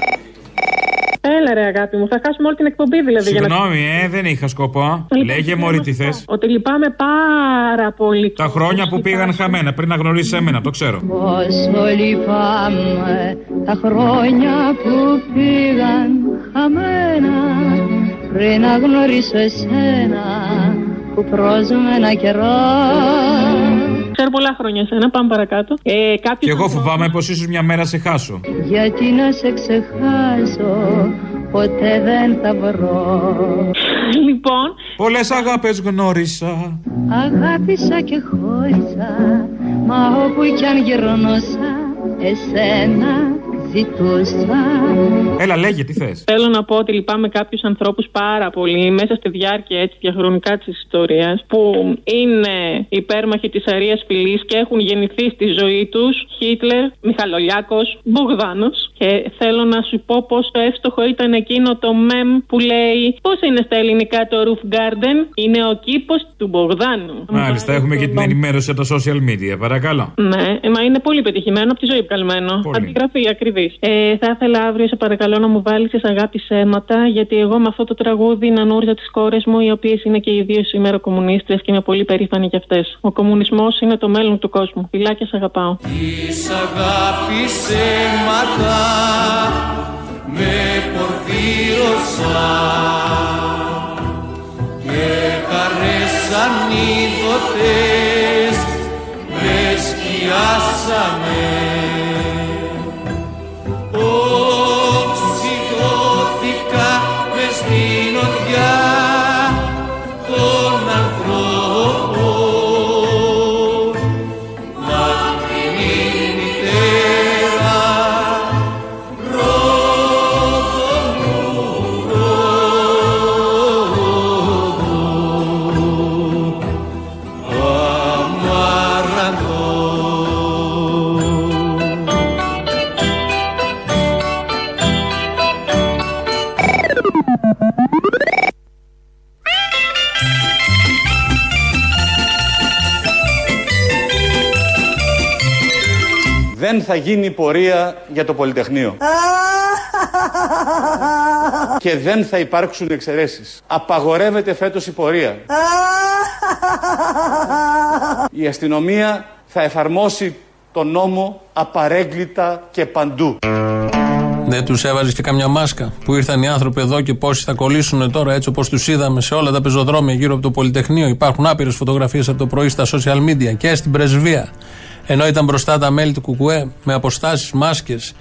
Έλα ρε αγάπη μου, θα χάσουμε όλη την εκπομπή δηλαδή. για να- Συγγνώμη, ε, δεν είχα σκοπό. Λοιπόν, Λέγε μωρή τι θες. Ότι λυπάμαι πάρα πολύ. Τα χρόνια που πήγαν χαμένα πριν να γνωρίσει εμένα, το ξέρω. Πόσο λυπάμαι τα χρόνια που πήγαν χαμένα πριν να γνωρίσω εσένα που πρόσμενα καιρός Ξέρω πολλά χρόνια σένα, πάμε παρακάτω. Ε, κάποιος Και εγώ άνθρωπος- φοβάμαι πως ίσως μια μέρα σε χάσω. γιατί να σε ξεχάσω ποτέ δεν θα βρω Λοιπόν, Πολλές αγάπες γνώρισα. Αγάπησα και χώρισα Μα όπου κι αν γυρνώσα Εσένα ζητούσα Έλα, λέγε, τι θες. Θέλω να πω ότι λυπάμαι κάποιους ανθρώπους πάρα πολύ μέσα στη διάρκεια έτσι διαχρονικά της ιστορίας που είναι υπέρμαχοι της αρίας φυλή και έχουν γεννηθεί στη ζωή τους Χίτλερ, Μιχαλολιάκος, Μπογδάνος. Και θέλω να σου πω πόσο εύστοχο ήταν εκείνο το μεμ που λέει Πώς είναι στα ελληνικά το Roof Garden, είναι ο κήπος του Μπογδάνου. Μάλιστα, έχουμε και την ενημέρωση από τα social media, παρακαλώ. Ναι, μα είναι πολύ πετυχημένο από τη ζωή βγαλμένο. Πολύ. Αντιγραφή ακριβή. Τρει. Ε, θα ήθελα αύριο, σε παρακαλώ, να μου βάλεις σε αγάπης σέματα, γιατί εγώ με αυτό το τραγούδι είναι ανούρια τι κόρες μου, οι οποίες είναι και οι δύο σήμερα κομμουνίστρε και είμαι πολύ περήφανη για αυτές. Ο κομμουνισμός είναι το μέλλον του κόσμου. Φιλάκια, σε αγαπάω. Της αγάπης αίματα με πορφύρωσα και χαρές ανίδωτες με σκιάσαμε Oh. Δεν θα γίνει πορεία για το Πολυτεχνείο. Και δεν θα υπάρξουν εξαιρέσεις. Απαγορεύεται φέτος η πορεία. Η αστυνομία θα εφαρμόσει τον νόμο απαρέγκλητα και παντού. Δεν τους έβαζες και καμιά μάσκα; Που ήρθαν οι άνθρωποι εδώ και πόσοι θα κολλήσουν τώρα έτσι όπως τους είδαμε σε όλα τα πεζοδρόμια γύρω από το Πολυτεχνείο; Υπάρχουν άπειρες φωτογραφίες από το πρωί στα social media και στην πρεσβεία. Ενώ ήταν μπροστά τα μέλη του Κουκουέ με αποστάσεις, μάσκες,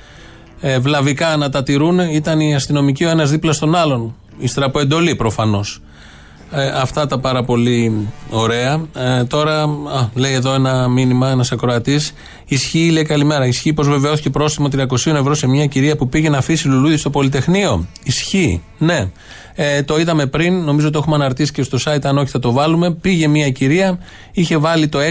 ε, βλαβικά να τα τηρούν, ήταν οι αστυνομικοί ο ένας δίπλα στον άλλον. Ύστερα από εντολή προφανώς. Ε, αυτά τα πάρα πολύ ωραία. Ε, τώρα, α, λέει εδώ ένα μήνυμα, ένας ακροατής. Ισχύει, λέει καλημέρα. Ισχύει πως βεβαιώθηκε πρόστιμο 300 ευρώ σε μια κυρία που πήγε να αφήσει λουλούδι στο Πολυτεχνείο. Ισχύει, ναι. Ε, το είδαμε πριν, νομίζω το έχουμε αναρτήσει και στο site. Αν όχι, θα το βάλουμε. Πήγε μια κυρία, είχε βάλει το 6,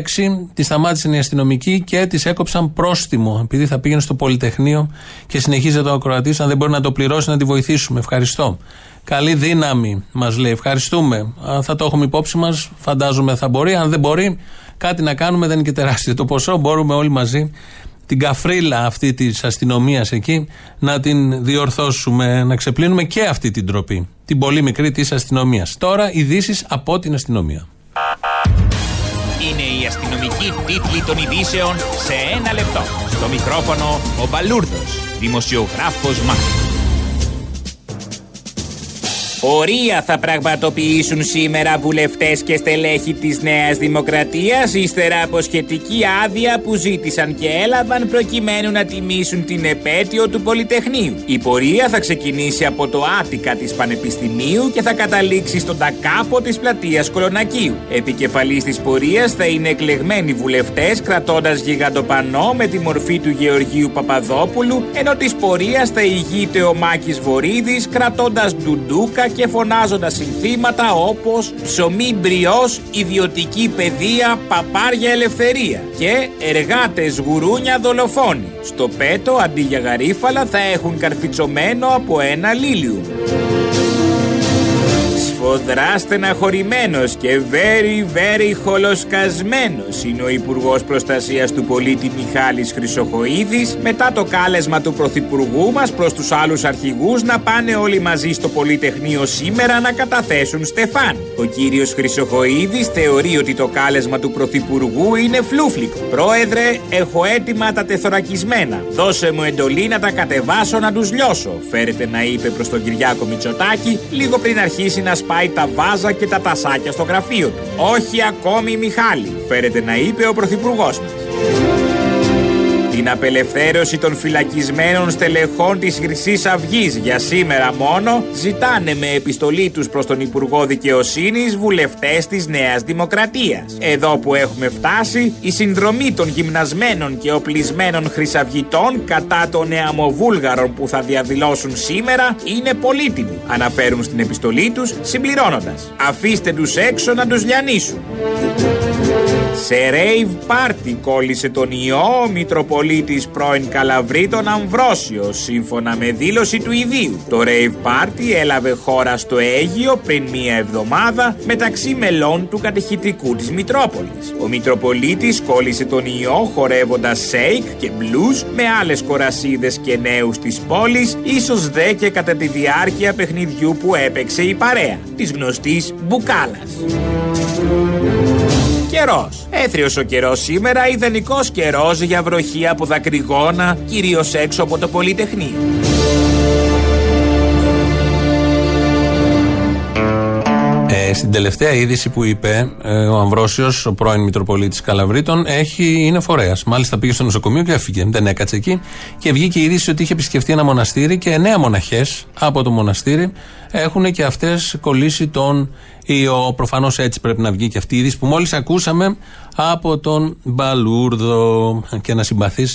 τη σταμάτησαν οι αστυνομικοί και της έκοψαν πρόστιμο. Επειδή θα πήγαινε στο Πολυτεχνείο και συνεχίζει το ακροατής. Αν δεν μπορεί να το πληρώσει, να τη βοηθήσουμε. Ευχαριστώ. Καλή δύναμη, μας λέει. Ευχαριστούμε. Α, θα το έχουμε υπόψη μας. Φαντάζομαι θα μπορεί. Αν δεν μπορεί, κάτι να κάνουμε. Δεν είναι και τεράστιο το ποσό. Μπορούμε όλοι μαζί την καφρίλα αυτή της αστυνομίας εκεί να την διορθώσουμε, να ξεπλύνουμε και αυτή την τροπή. Την πολύ μικρή της αστυνομίας. Τώρα ειδήσεις από την αστυνομία. Είναι η αστυνομική τίτλη των ειδήσεων σε ένα λεπτό. Στο μικρόφωνο ο Μπαλούρδος, δημοσιογράφος Μάρκος. Πορεία θα πραγματοποιήσουν σήμερα βουλευτές και στελέχη της Νέας Δημοκρατίας ύστερα από σχετική άδεια που ζήτησαν και έλαβαν προκειμένου να τιμήσουν την επέτειο του Πολυτεχνείου. Η πορεία θα ξεκινήσει από το Άτικα της Πανεπιστημίου και θα καταλήξει στον Τακάπο της πλατείας Κολονακίου. Επικεφαλής της πορείας θα είναι εκλεγμένοι βουλευτές κρατώντας γιγαντοπανό με τη μορφή του Γεωργίου Παπαδόπουλου ενώ της πορείας θα ηγείται ο Μάκης Βορύδης κρατώντας ντουντούκα και φωνάζοντας συνθήματα όπως «Ψωμί μπριός, ιδιωτική παιδεία, παπάρια ελευθερία» και «Εργάτες γουρούνια δολοφόνοι». Στο πέτο αντί για γαρίφαλα θα έχουν καρφιτσωμένο από ένα λίλιου. Σφοδρά στεναχωρημένο και very very χολοσκασμένος είναι ο Υπουργός Προστασίας του Πολίτη Μιχάλης Χρυσοχοίδης μετά το κάλεσμα του Πρωθυπουργού μας προς τους άλλους αρχηγούς να πάνε όλοι μαζί στο Πολυτεχνείο σήμερα να καταθέσουν στεφάν. Ο κύριος Χρυσοχοίδης θεωρεί ότι το κάλεσμα του Πρωθυπουργού είναι φλούφλικο. Πρόεδρε, έχω έτοιμα τα τεθωρακισμένα. Δώσε μου εντολή να τα κατεβάσω να τους λιώσω. Φέρεται να είπε προς τον Κυριάκο Μητσοτάκη λίγο πριν αρχίσει να σπάει τα βάζα και τα τασάκια στο γραφείο του. Όχι ακόμη Μιχάλη, φέρεται να είπε ο Πρωθυπουργός μας. Την απελευθέρωση των φυλακισμένων στελεχών της χρυσής αυγής για σήμερα μόνο ζητάνε με επιστολή τους προς τον Υπουργό Δικαιοσύνης βουλευτές της Νέας Δημοκρατίας. Εδώ που έχουμε φτάσει, η συνδρομή των γυμνασμένων και οπλισμένων χρυσαυγητών κατά των νεαμοβούλγαρων που θα διαδηλώσουν σήμερα είναι πολύτιμη, αναφέρουν στην επιστολή τους συμπληρώνοντας. Αφήστε τους έξω να τους λιανίσουν. Σε rave party κόλλησε τον ιό ο Μητροπολίτης πρώην Καλαβρίτων Αμβρόσιος σύμφωνα με δήλωση του ιδίου. Το rave party έλαβε χώρα στο Αίγιο πριν μία εβδομάδα μεταξύ μελών του κατεχητικού της Μητρόπολης. Ο Μητροπολίτης κόλλησε τον ιό χορεύοντας σέικ και blues με άλλες κορασίδες και νέους της πόλης, ίσως δε και κατά τη διάρκεια παιχνιδιού που έπαιξε η παρέα, της γνωστής Μπουκάλας. Καιρός. Έθριος ο καιρός σήμερα, ιδανικός καιρός για βροχή από δακρυγόνα, κυρίως έξω από το Πολυτεχνείο. Στην τελευταία είδηση που είπε ε, ο Αμβρόσιος, ο πρώην Μητροπολίτης Καλαβρίτων, έχει, είναι φορέας. Μάλιστα πήγε στο νοσοκομείο και έφυγε. Δεν έκατσε εκεί. Και βγήκε η είδηση ότι είχε επισκεφτεί ένα μοναστήρι και εννέα μοναχές από το μοναστήρι έχουν και αυτές κολλήσει τον ιό. Προφανώς έτσι πρέπει να βγει και αυτή η είδηση που μόλις ακούσαμε από τον Μπαλούρδο και ένα συμπαθή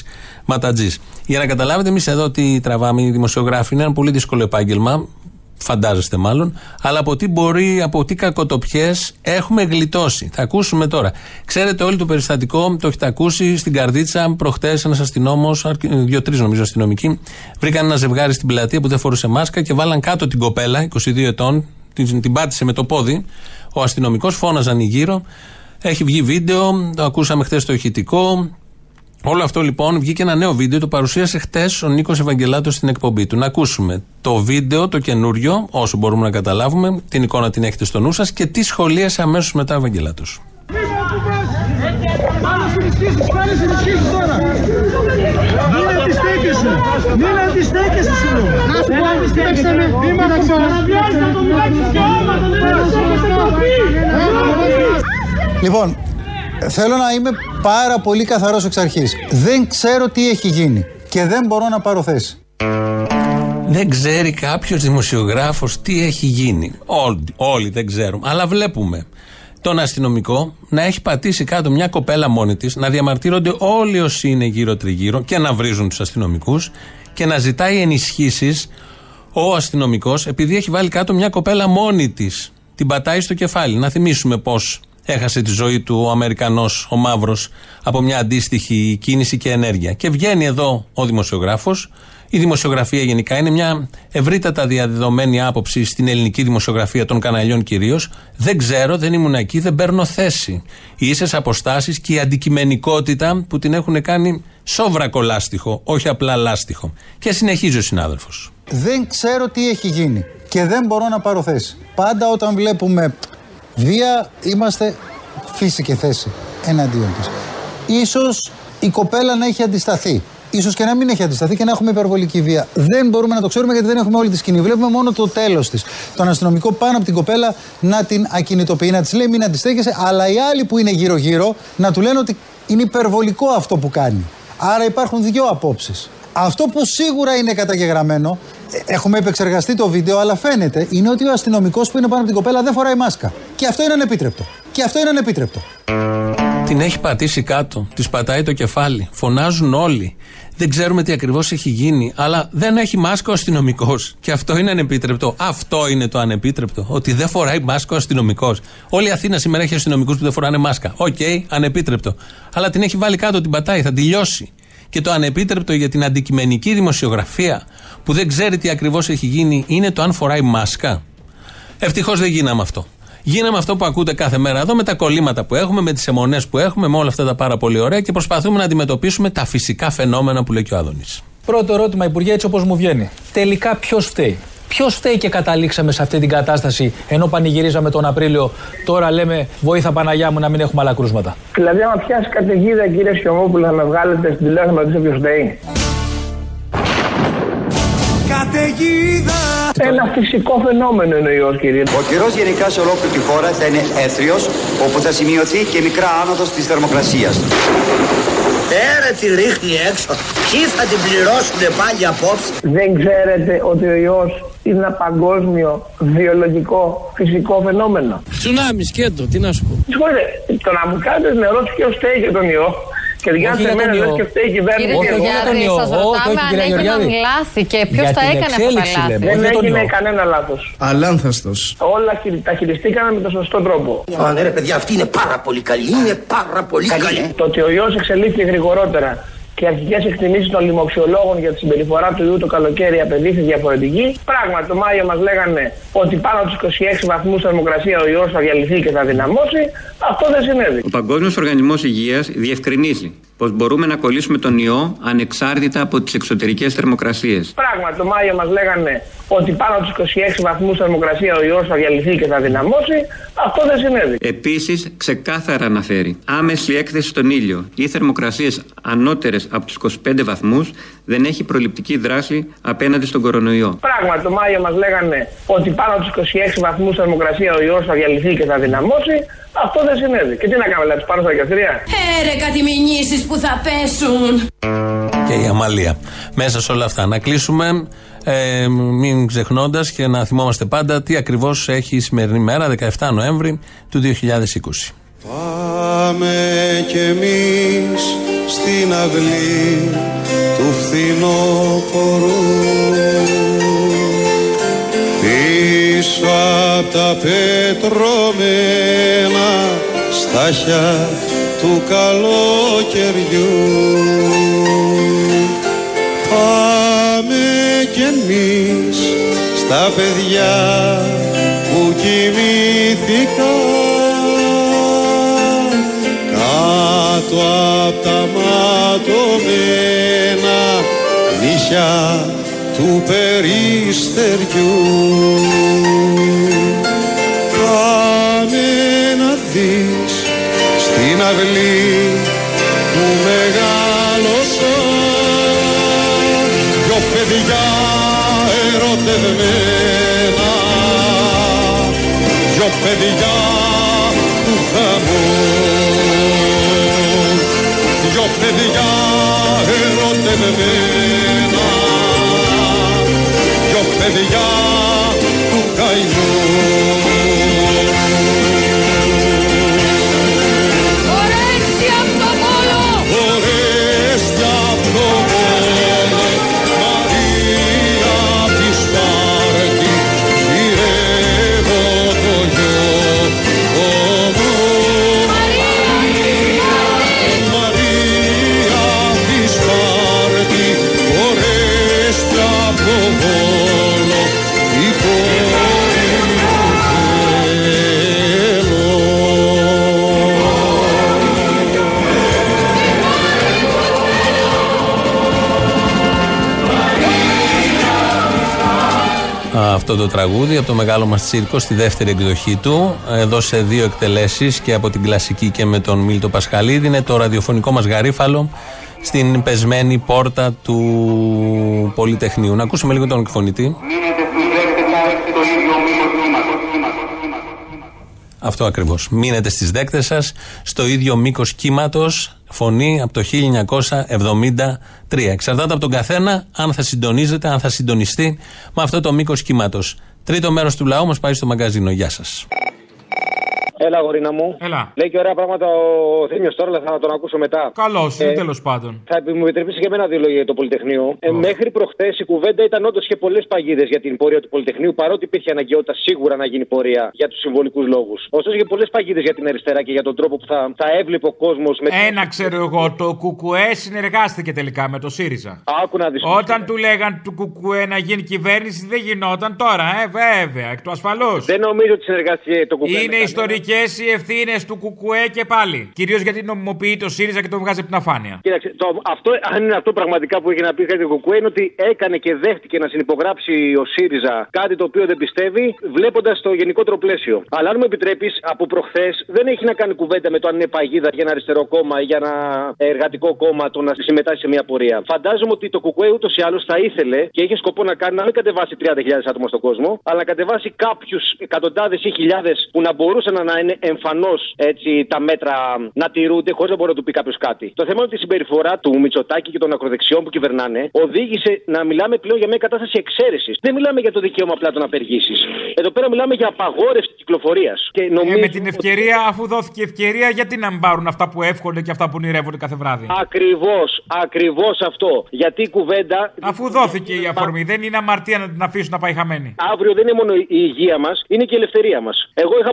ματατζής. Για να καταλάβετε, εμείς εδώ τι τραβάμε, οι δημοσιογράφοι, είναι ένα πολύ δύσκολο επάγγελμα φαντάζεστε μάλλον, αλλά από τι μπορεί, από τι κακοτοπιές έχουμε γλιτώσει. Θα ακούσουμε τώρα. Ξέρετε όλοι το περιστατικό, το έχετε ακούσει στην Καρδίτσα, προχτές ένας αστυνόμος, δύο-τρει νομίζω αστυνομικοί, βρήκαν ένα ζευγάρι στην πλατεία που δεν φορούσε μάσκα και βάλαν κάτω την κοπέλα, 22 ετών, την, την πάτησε με το πόδι. Ο αστυνομικός φώναζαν γύρω. Έχει βγει βίντεο, το ακούσαμε χθες στο ηχητικό. Όλο αυτό λοιπόν βγήκε ένα νέο βίντεο, το παρουσίασε χτες ο Νίκος Ευαγγελάτος στην εκπομπή του. Να ακούσουμε το βίντεο, το καινούριο, όσο μπορούμε να καταλάβουμε, την εικόνα την έχετε στο νου σας και τι σχολίασε αμέσως μετά ο Ευαγγελάτος. Πάμε στις ενισχύσεις, πάνε στις ενισχύσεις τώρα. Μην αντιστέκεσαι. Μην αντιστέκεσαι σου λέω. Δεν αντιστέκεσαι. Μη με παραβιάζεις ατομικά δικαιώματα. Δεν αντιστέκεσαι κοπή. Λοιπόν, θέλω να είμαι πάρα πολύ καθαρός εξ αρχής. Δεν ξέρω τι έχει γίνει και δεν μπορώ να πάρω θέση. Δεν ξέρει κάποιος δημοσιογράφος τι έχει γίνει. Όλοι, όλοι δεν ξέρουμε. Αλλά βλέπουμε τον αστυνομικό να έχει πατήσει κάτω μια κοπέλα μόνη της, να διαμαρτύρονται όλοι όσοι είναι γύρω-τριγύρω και να βρίζουν τους αστυνομικούς και να ζητάει ενισχύσεις ο αστυνομικός επειδή έχει βάλει κάτω μια κοπέλα μόνη της. Την πατάει στο κεφάλι. Να θυμίσουμε πώς έχασε τη ζωή του ο Αμερικανός, ο Μαύρος, από μια αντίστοιχη κίνηση και ενέργεια. Και βγαίνει εδώ ο δημοσιογράφος. Η δημοσιογραφία γενικά είναι μια ευρύτατα διαδεδομένη άποψη στην ελληνική δημοσιογραφία των καναλιών κυρίως. Δεν ξέρω, δεν ήμουν εκεί, δεν παίρνω θέση. Οι ίσες αποστάσεις και η αντικειμενικότητα που την έχουν κάνει σόβρακο λάστιχο, όχι απλά λάστιχο. Και συνεχίζει ο συνάδελφος. Δεν ξέρω τι έχει γίνει και δεν μπορώ να πάρω θέση. Πάντα όταν βλέπουμε βία είμαστε φύση και θέση εναντίον της. Ίσως η κοπέλα να έχει αντισταθεί. Ίσως και να μην έχει αντισταθεί και να έχουμε υπερβολική βία. Δεν μπορούμε να το ξέρουμε γιατί δεν έχουμε όλη τη σκηνή. Βλέπουμε μόνο το τέλος της. Τον αστυνομικό πάνω από την κοπέλα να την ακινητοποιεί, να της λέει μην αντιστέκεσαι, αλλά οι άλλοι που είναι γύρω-γύρω να του λένε ότι είναι υπερβολικό αυτό που κάνει. Άρα υπάρχουν δύο απόψεις. Αυτό που σίγουρα είναι καταγεγραμμένο, ε, έχουμε επεξεργαστεί το βίντεο, αλλά φαίνεται, είναι ότι ο αστυνομικός που είναι πάνω από την κοπέλα δεν φοράει μάσκα. Και αυτό είναι ανεπίτρεπτο. Και αυτό είναι ανεπίτρεπτο. Την έχει πατήσει κάτω, της πατάει το κεφάλι. Φωνάζουν όλοι. Δεν ξέρουμε τι ακριβώς έχει γίνει, αλλά δεν έχει μάσκα ο αστυνομικός. Και αυτό είναι ανεπίτρεπτο. Αυτό είναι το ανεπίτρεπτο. Ότι δεν φοράει μάσκα ο αστυνομικός. Όλη η Αθήνα σήμερα έχει αστυνομικούς που δεν φοράνε μάσκα. Οκ, ανεπίτρεπτο. Αλλά την έχει βάλει κάτω, την πατάει, θα τη λιώσει. Και το ανεπίτρεπτο για την αντικειμενική δημοσιογραφία που δεν ξέρει τι ακριβώς έχει γίνει είναι το αν φοράει μάσκα. Ευτυχώς δεν γίναμε αυτό. Γίναμε αυτό που ακούτε κάθε μέρα εδώ με τα κολλήματα που έχουμε, με τις εμμονές που έχουμε, με όλα αυτά τα πάρα πολύ ωραία και προσπαθούμε να αντιμετωπίσουμε τα φυσικά φαινόμενα που λέει και ο Άδωνις. Πρώτο ερώτημα, Υπουργέ, έτσι όπως μου βγαίνει. Τελικά ποιος φταίει; Ποιος φταίει και καταλήξαμε σε αυτή την κατάσταση ενώ πανηγυρίζαμε τον Απρίλιο, τώρα λέμε βοήθα Παναγιά μου να μην έχουμε άλλα κρούσματα. Δηλαδή, άμα πιάσει καταιγίδα, κύριε Σιωμόπουλο, θα με βγάλετε στην τηλέφωνο να ρωτήσω ποιος φταίει. Καταιγίδα Ένα φυσικό φαινόμενο είναι ο ιός, κύριε. Ο καιρός γενικά σε ολόκληρη τη χώρα θα είναι έθριος, όπου θα σημειωθεί και μικρά άνοδος της θερμοκρασίας. Πέρα τη ρίχνει έξω. Ποιοι θα την πληρώσουν πάλι απόψε; Δεν ξέρετε ότι ο ιός είναι ένα παγκόσμιο βιολογικό φυσικό φαινόμενο. Τσουνάμι, σκέτο, τι να σου πω. Συγχωρείτε, το να μου κάνετε νερό ποιος φταίει για τον ιό Και Όχι διάφορε για τον μέρε ιό. λες και φταίει η κυβέρνηση. Όχι, Κύριε όχι για τον Γεωργιάδη, ιό. σας Όχι, ρωτάμε όχι, αν κυρία έγιναν Γεωργιάδη. λάθη και ποιος Για τα την έκανε αυτά τα εξέλιξη λάθη. λέμε. Δεν Όχι για τον έγινε ιό. κανένα λάθος. Αλάνθαστος. Όλα χει- τα χειριστήκαμε με τον σωστό τρόπο. Α, ναι ρε παιδιά, αυτή είναι πάρα πολύ καλή. Είναι πάρα πολύ καλή. Το ότι ο ιό εξελίχθηκε γρηγορότερα και οι αρχικές εκτιμήσεις των λοιμοξιολόγων για τη συμπεριφορά του ιού το καλοκαίρι απεδείχθη διαφορετική. Πράγματι, το Μάιο μας λέγανε ότι πάνω από τους 26 βαθμούς θερμοκρασία ο ιός θα διαλυθεί και θα δυναμώσει. Αυτό δεν συνέβη. Ο Παγκόσμιος Οργανισμός Υγείας διευκρινίζει πως μπορούμε να κολλήσουμε τον ιό ανεξάρτητα από τις εξωτερικές θερμοκρασίες. Πράγματι, το Μάιο μας λέγανε ότι πάνω από του 26 βαθμούς θερμοκρασία ο ιός θα διαλυθεί και θα δυναμώσει. Αυτό δεν συνέβη. Επίσης, ξεκάθαρα αναφέρει άμεση έκθεση στον ήλιο ή θερμοκρασίες ανώτερες από τους 25 βαθμούς δεν έχει προληπτική δράση απέναντι στον κορονοϊό. Πράγματι, το Μάιο μας λέγανε ότι πάνω από του 26 βαθμούς θερμοκρασία ο ιός θα διαλυθεί και θα δυναμώσει. Αυτό δεν συνέβη. Και τι να κάνουμε, δηλαδή, πάνω στα δικαστηρία. Έρε κάτι μηνύσεις που θα πέσουν. Και η Αμαλία. Μέσα σε όλα αυτά. Να κλείσουμε, ε, μην ξεχνώντας και να θυμόμαστε πάντα τι ακριβώς έχει η σημερινή μέρα, 17 Νοέμβρη του 2020. Πάμε κι εμείς στην αυλή του φθινοπορού Πίσω απ' τα πετρωμένα στάχια του καλοκαιριού. Πάμε κι εμείς στα παιδιά που κοιμήθηκαν κάτω απ' τα ματωμένα νύχια του περιστεριού. Κάνε να δεις στην αυλή που μεγάλωσα δυο παιδιά ερωτευμένα δυο παιδιά ερωτευμένα Αυτό το τραγούδι από το μεγάλο μας τσίρκο στη δεύτερη εκδοχή του εδώ σε δύο εκτελέσεις και από την κλασική και με τον Μίλτο Πασχαλίδη είναι το ραδιοφωνικό μας γαρίφαλο στην πεσμένη πόρτα του Πολυτεχνείου. Να ακούσουμε λίγο τον εκφωνητή. Αυτό ακριβώς. Μείνετε στις δέκτες σας, στο ίδιο μήκος κύματος, φωνή από το 1973. Εξαρτάται από τον καθένα αν θα συντονίζεται, αν θα συντονιστεί με αυτό το μήκος κύματος. Τρίτο μέρος του λαού μας πάει στο μαγκαζίνο. Γεια σας. Έλα, γορίνα μου. Έλα. Λέει και ωραία πράγματα ο Θήμιος τώρα, αλλά θα τον ακούσω μετά. Καλό, Ε, είναι τέλος πάντων. Θα μου επιτρέψεις και εμένα δύο λόγια για το Πολυτεχνείο. Ε, μέχρι προχθές η κουβέντα ήταν όντως και πολλές παγίδες για την πορεία του Πολυτεχνείου, παρότι υπήρχε αναγκαιότητα σίγουρα να γίνει πορεία για τους συμβολικούς λόγους. Ωστόσο, είχε πολλές παγίδες για την αριστερά και για τον τρόπο που θα, θα έβλεπε ο κόσμος με. Ένα ξέρω εγώ, το Κουκουέ συνεργάστηκε τελικά με το ΣΥΡΙΖΑ. Άκου να δεις. Όταν του λέγαν του Κουκουέ να γίνει κυβέρνηση, δεν γινόταν τώρα, ε, βέβαια, εκ του ασφαλού. Δεν νομίζω ότι συνεργάστηκε το Κουκουέ. Είναι ιστορικέ οι ευθύνες του Κουκουέ και πάλι. Κυρίως γιατί νομιμοποιεί το ΣΥΡΙΖΑ και το βγάζει από την αφάνεια. Κοίταξε, το, αυτό, αν είναι αυτό πραγματικά που είχε να πει κάτι ο Κουκουέ, είναι ότι έκανε και δέχτηκε να συνυπογράψει ο ΣΥΡΙΖΑ κάτι το οποίο δεν πιστεύει, βλέποντας το γενικότερο πλαίσιο. Αλλά αν μου επιτρέπεις, από προχθές δεν έχει να κάνει κουβέντα με το αν είναι παγίδα για ένα αριστερό κόμμα ή για ένα εργατικό κόμμα το να συμμετάσχει σε μια πορεία. Φαντάζομαι ότι το Κουκουέ ούτως ή άλλως θα ήθελε και είχε σκοπό να κάνει να μην κατεβάσει 30.000 άτομα στον κόσμο, αλλά να κατεβάσει κάποιους εκατοντάδες ή χιλιάδες που να μπορούσαν να είναι εμφανώς τα μέτρα να τηρούνται χωρίς να μπορεί να του πει κάποιος κάτι. Το θέμα είναι ότι η συμπεριφορά του Μητσοτάκη και των ακροδεξιών που κυβερνάνε οδήγησε να μιλάμε πλέον για μια κατάσταση εξαίρεσης. Δεν μιλάμε για το δικαίωμα απλά των απεργήσεις. Εδώ πέρα μιλάμε για απαγόρευση κυκλοφορίας. Ε, με την ευκαιρία, αφού δόθηκε ευκαιρία, γιατί να μην πάρουν αυτά που εύχονται και αυτά που ονειρεύονται κάθε βράδυ; Ακριβώς, ακριβώς αυτό. Γιατί η κουβέντα. Αφού δόθηκε η αφορμή, δεν είναι αμαρτία να την αφήσουν να πάει χαμένη. Αύριο δεν είναι μόνο η υγεία μας, είναι και η ελευθερία μας. Εγώ είχα,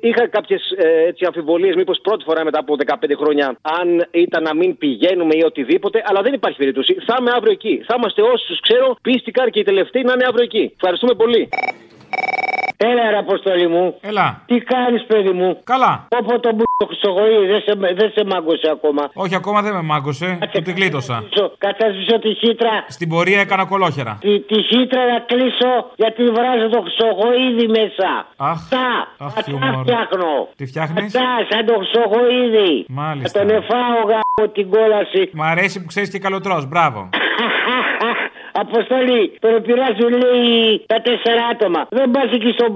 είχα κάποιες ε, αμφιβολίες, μήπως πρώτη φορά μετά από 15 χρόνια, αν ήταν να μην πηγαίνουμε ή οτιδήποτε, αλλά δεν υπάρχει περίπτωση. Θα είμαι αύριο εκεί. Θα είμαστε όσου ξέρω, πίστηκαν και οι τελευταίοι να είναι αύριο εκεί. Ευχαριστούμε πολύ. Έλα, ρε Αποστολή μου. Έλα. Τι κάνεις, παιδί μου; Καλά. Όπω τον το Χρυσογοή, δεν σε, δεν σε μάγκωσε ακόμα. Όχι, ακόμα δεν με μάγκωσε. Του τη γλίτωσα. Κάτσε σβήσω τη χύτρα. Στην πορεία έκανα κολόχερα. Τη, τη χύτρα να κλείσω γιατί βράζω το Χρυσογοίδι μέσα. Αχ. Τα. Αχ, τι φτιάχνω. Τι φτιάχνεις; Τα, σαν το Χρυσογοίδι. Μάλιστα. Θα τον εφάω γάμο την κόλαση. Μ' αρέσει που ξέρεις και καλοτρός. Μπράβο. [laughs] Αποστολή, τον πειράζουν λέει τα τέσσερα άτομα. Δεν πας εκεί στο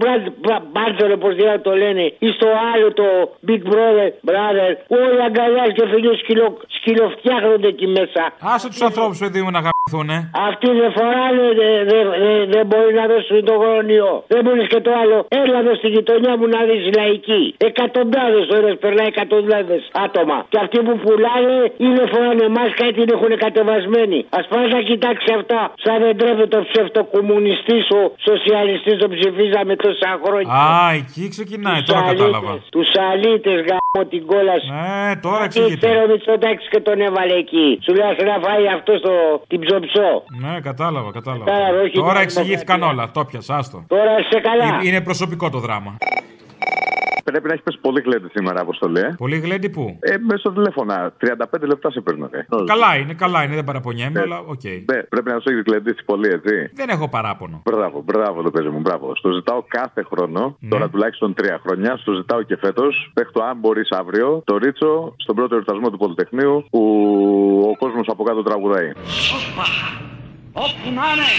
Μπάρτζορ, όπω δεν το λένε, ή στο άλλο το Big Brother, Brother, που όλοι αγκαλιά και φίλοι σκυλο, σκυλοφτιάχνονται εκεί μέσα. Άσε τους ανθρώπους, παιδί μου, να γαμπηθούν, ε. Αυτοί δεν φοράνε, δεν δε, δε, δε μπορεί να δώσουν το γονιό. Δεν μπορείς και το άλλο. Έλα εδώ στη γειτονιά μου να δεις λαϊκή. Εκατοντάδες ώρες περνάει εκατοντάδες άτομα. Και αυτοί που πουλάνε είναι φοράνε μάσκα ή την έχουν κατεβασμένη. Α πας να κοιτάξεις αυτά. Σαν δεν τρέπεται ο ψευτοκομμουνιστής, ο σοσιαλιστής, τον ψηφίζαμε τόσα χρόνια. Α, εκεί ξεκινάει, τώρα κατάλαβα. Τους αλήτες γάμο την κόλαση. Ε, τώρα εξηγείται. Ξέρω Μητσοτάκης και τον έβαλε εκεί. Σου λέει να φάει αυτό στο την ψωψό. Ναι, κατάλαβα, κατάλαβα. Κατάλαβα, όχι, τώρα δεν εξηγήθηκαν όλα. Το πιασα, άστο. Τώρα είσαι καλά. Ε, Είναι προσωπικό το δράμα. Πρέπει να έχεις πέσει πολύ γλέντι σήμερα, αποστολή. Ε. Πολύ γλέντι πού; Ε, μέσω τηλέφωνα. 35 λεπτά σε παίρνω. Ε. Καλά είναι, καλά είναι, δεν παραπονιέμαι, Ε, αλλά οκ. Ναι, πρέπει να σου έχει γλεντήσει πολύ, έτσι. Δεν έχω παράπονο. Μπράβο, μπράβο το παίζει μου, μπράβο. Στο ζητάω κάθε χρόνο, Ναι. τώρα τουλάχιστον τρία χρόνια. Στο ζητάω και φέτος. Παίχτω αν μπορείς αύριο, το ρίτσο στον πρώτο εορτασμό του Πολυτεχνείου που ο κόσμος από κάτω τραγουδάει. Όπα, όπου να είναι,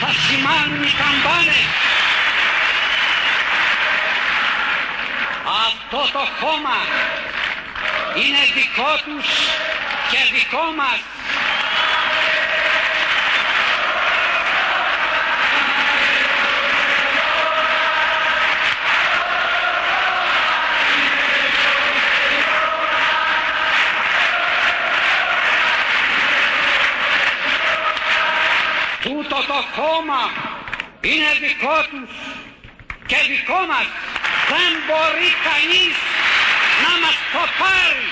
θα σημάνουν οι καμπάνες. Αυτό το χώμα είναι δικό τους και δικό μας. Τούτο το χώμα είναι δικό τους και δικό μας. Δεν μπορεί κανείς να μας το πάρει.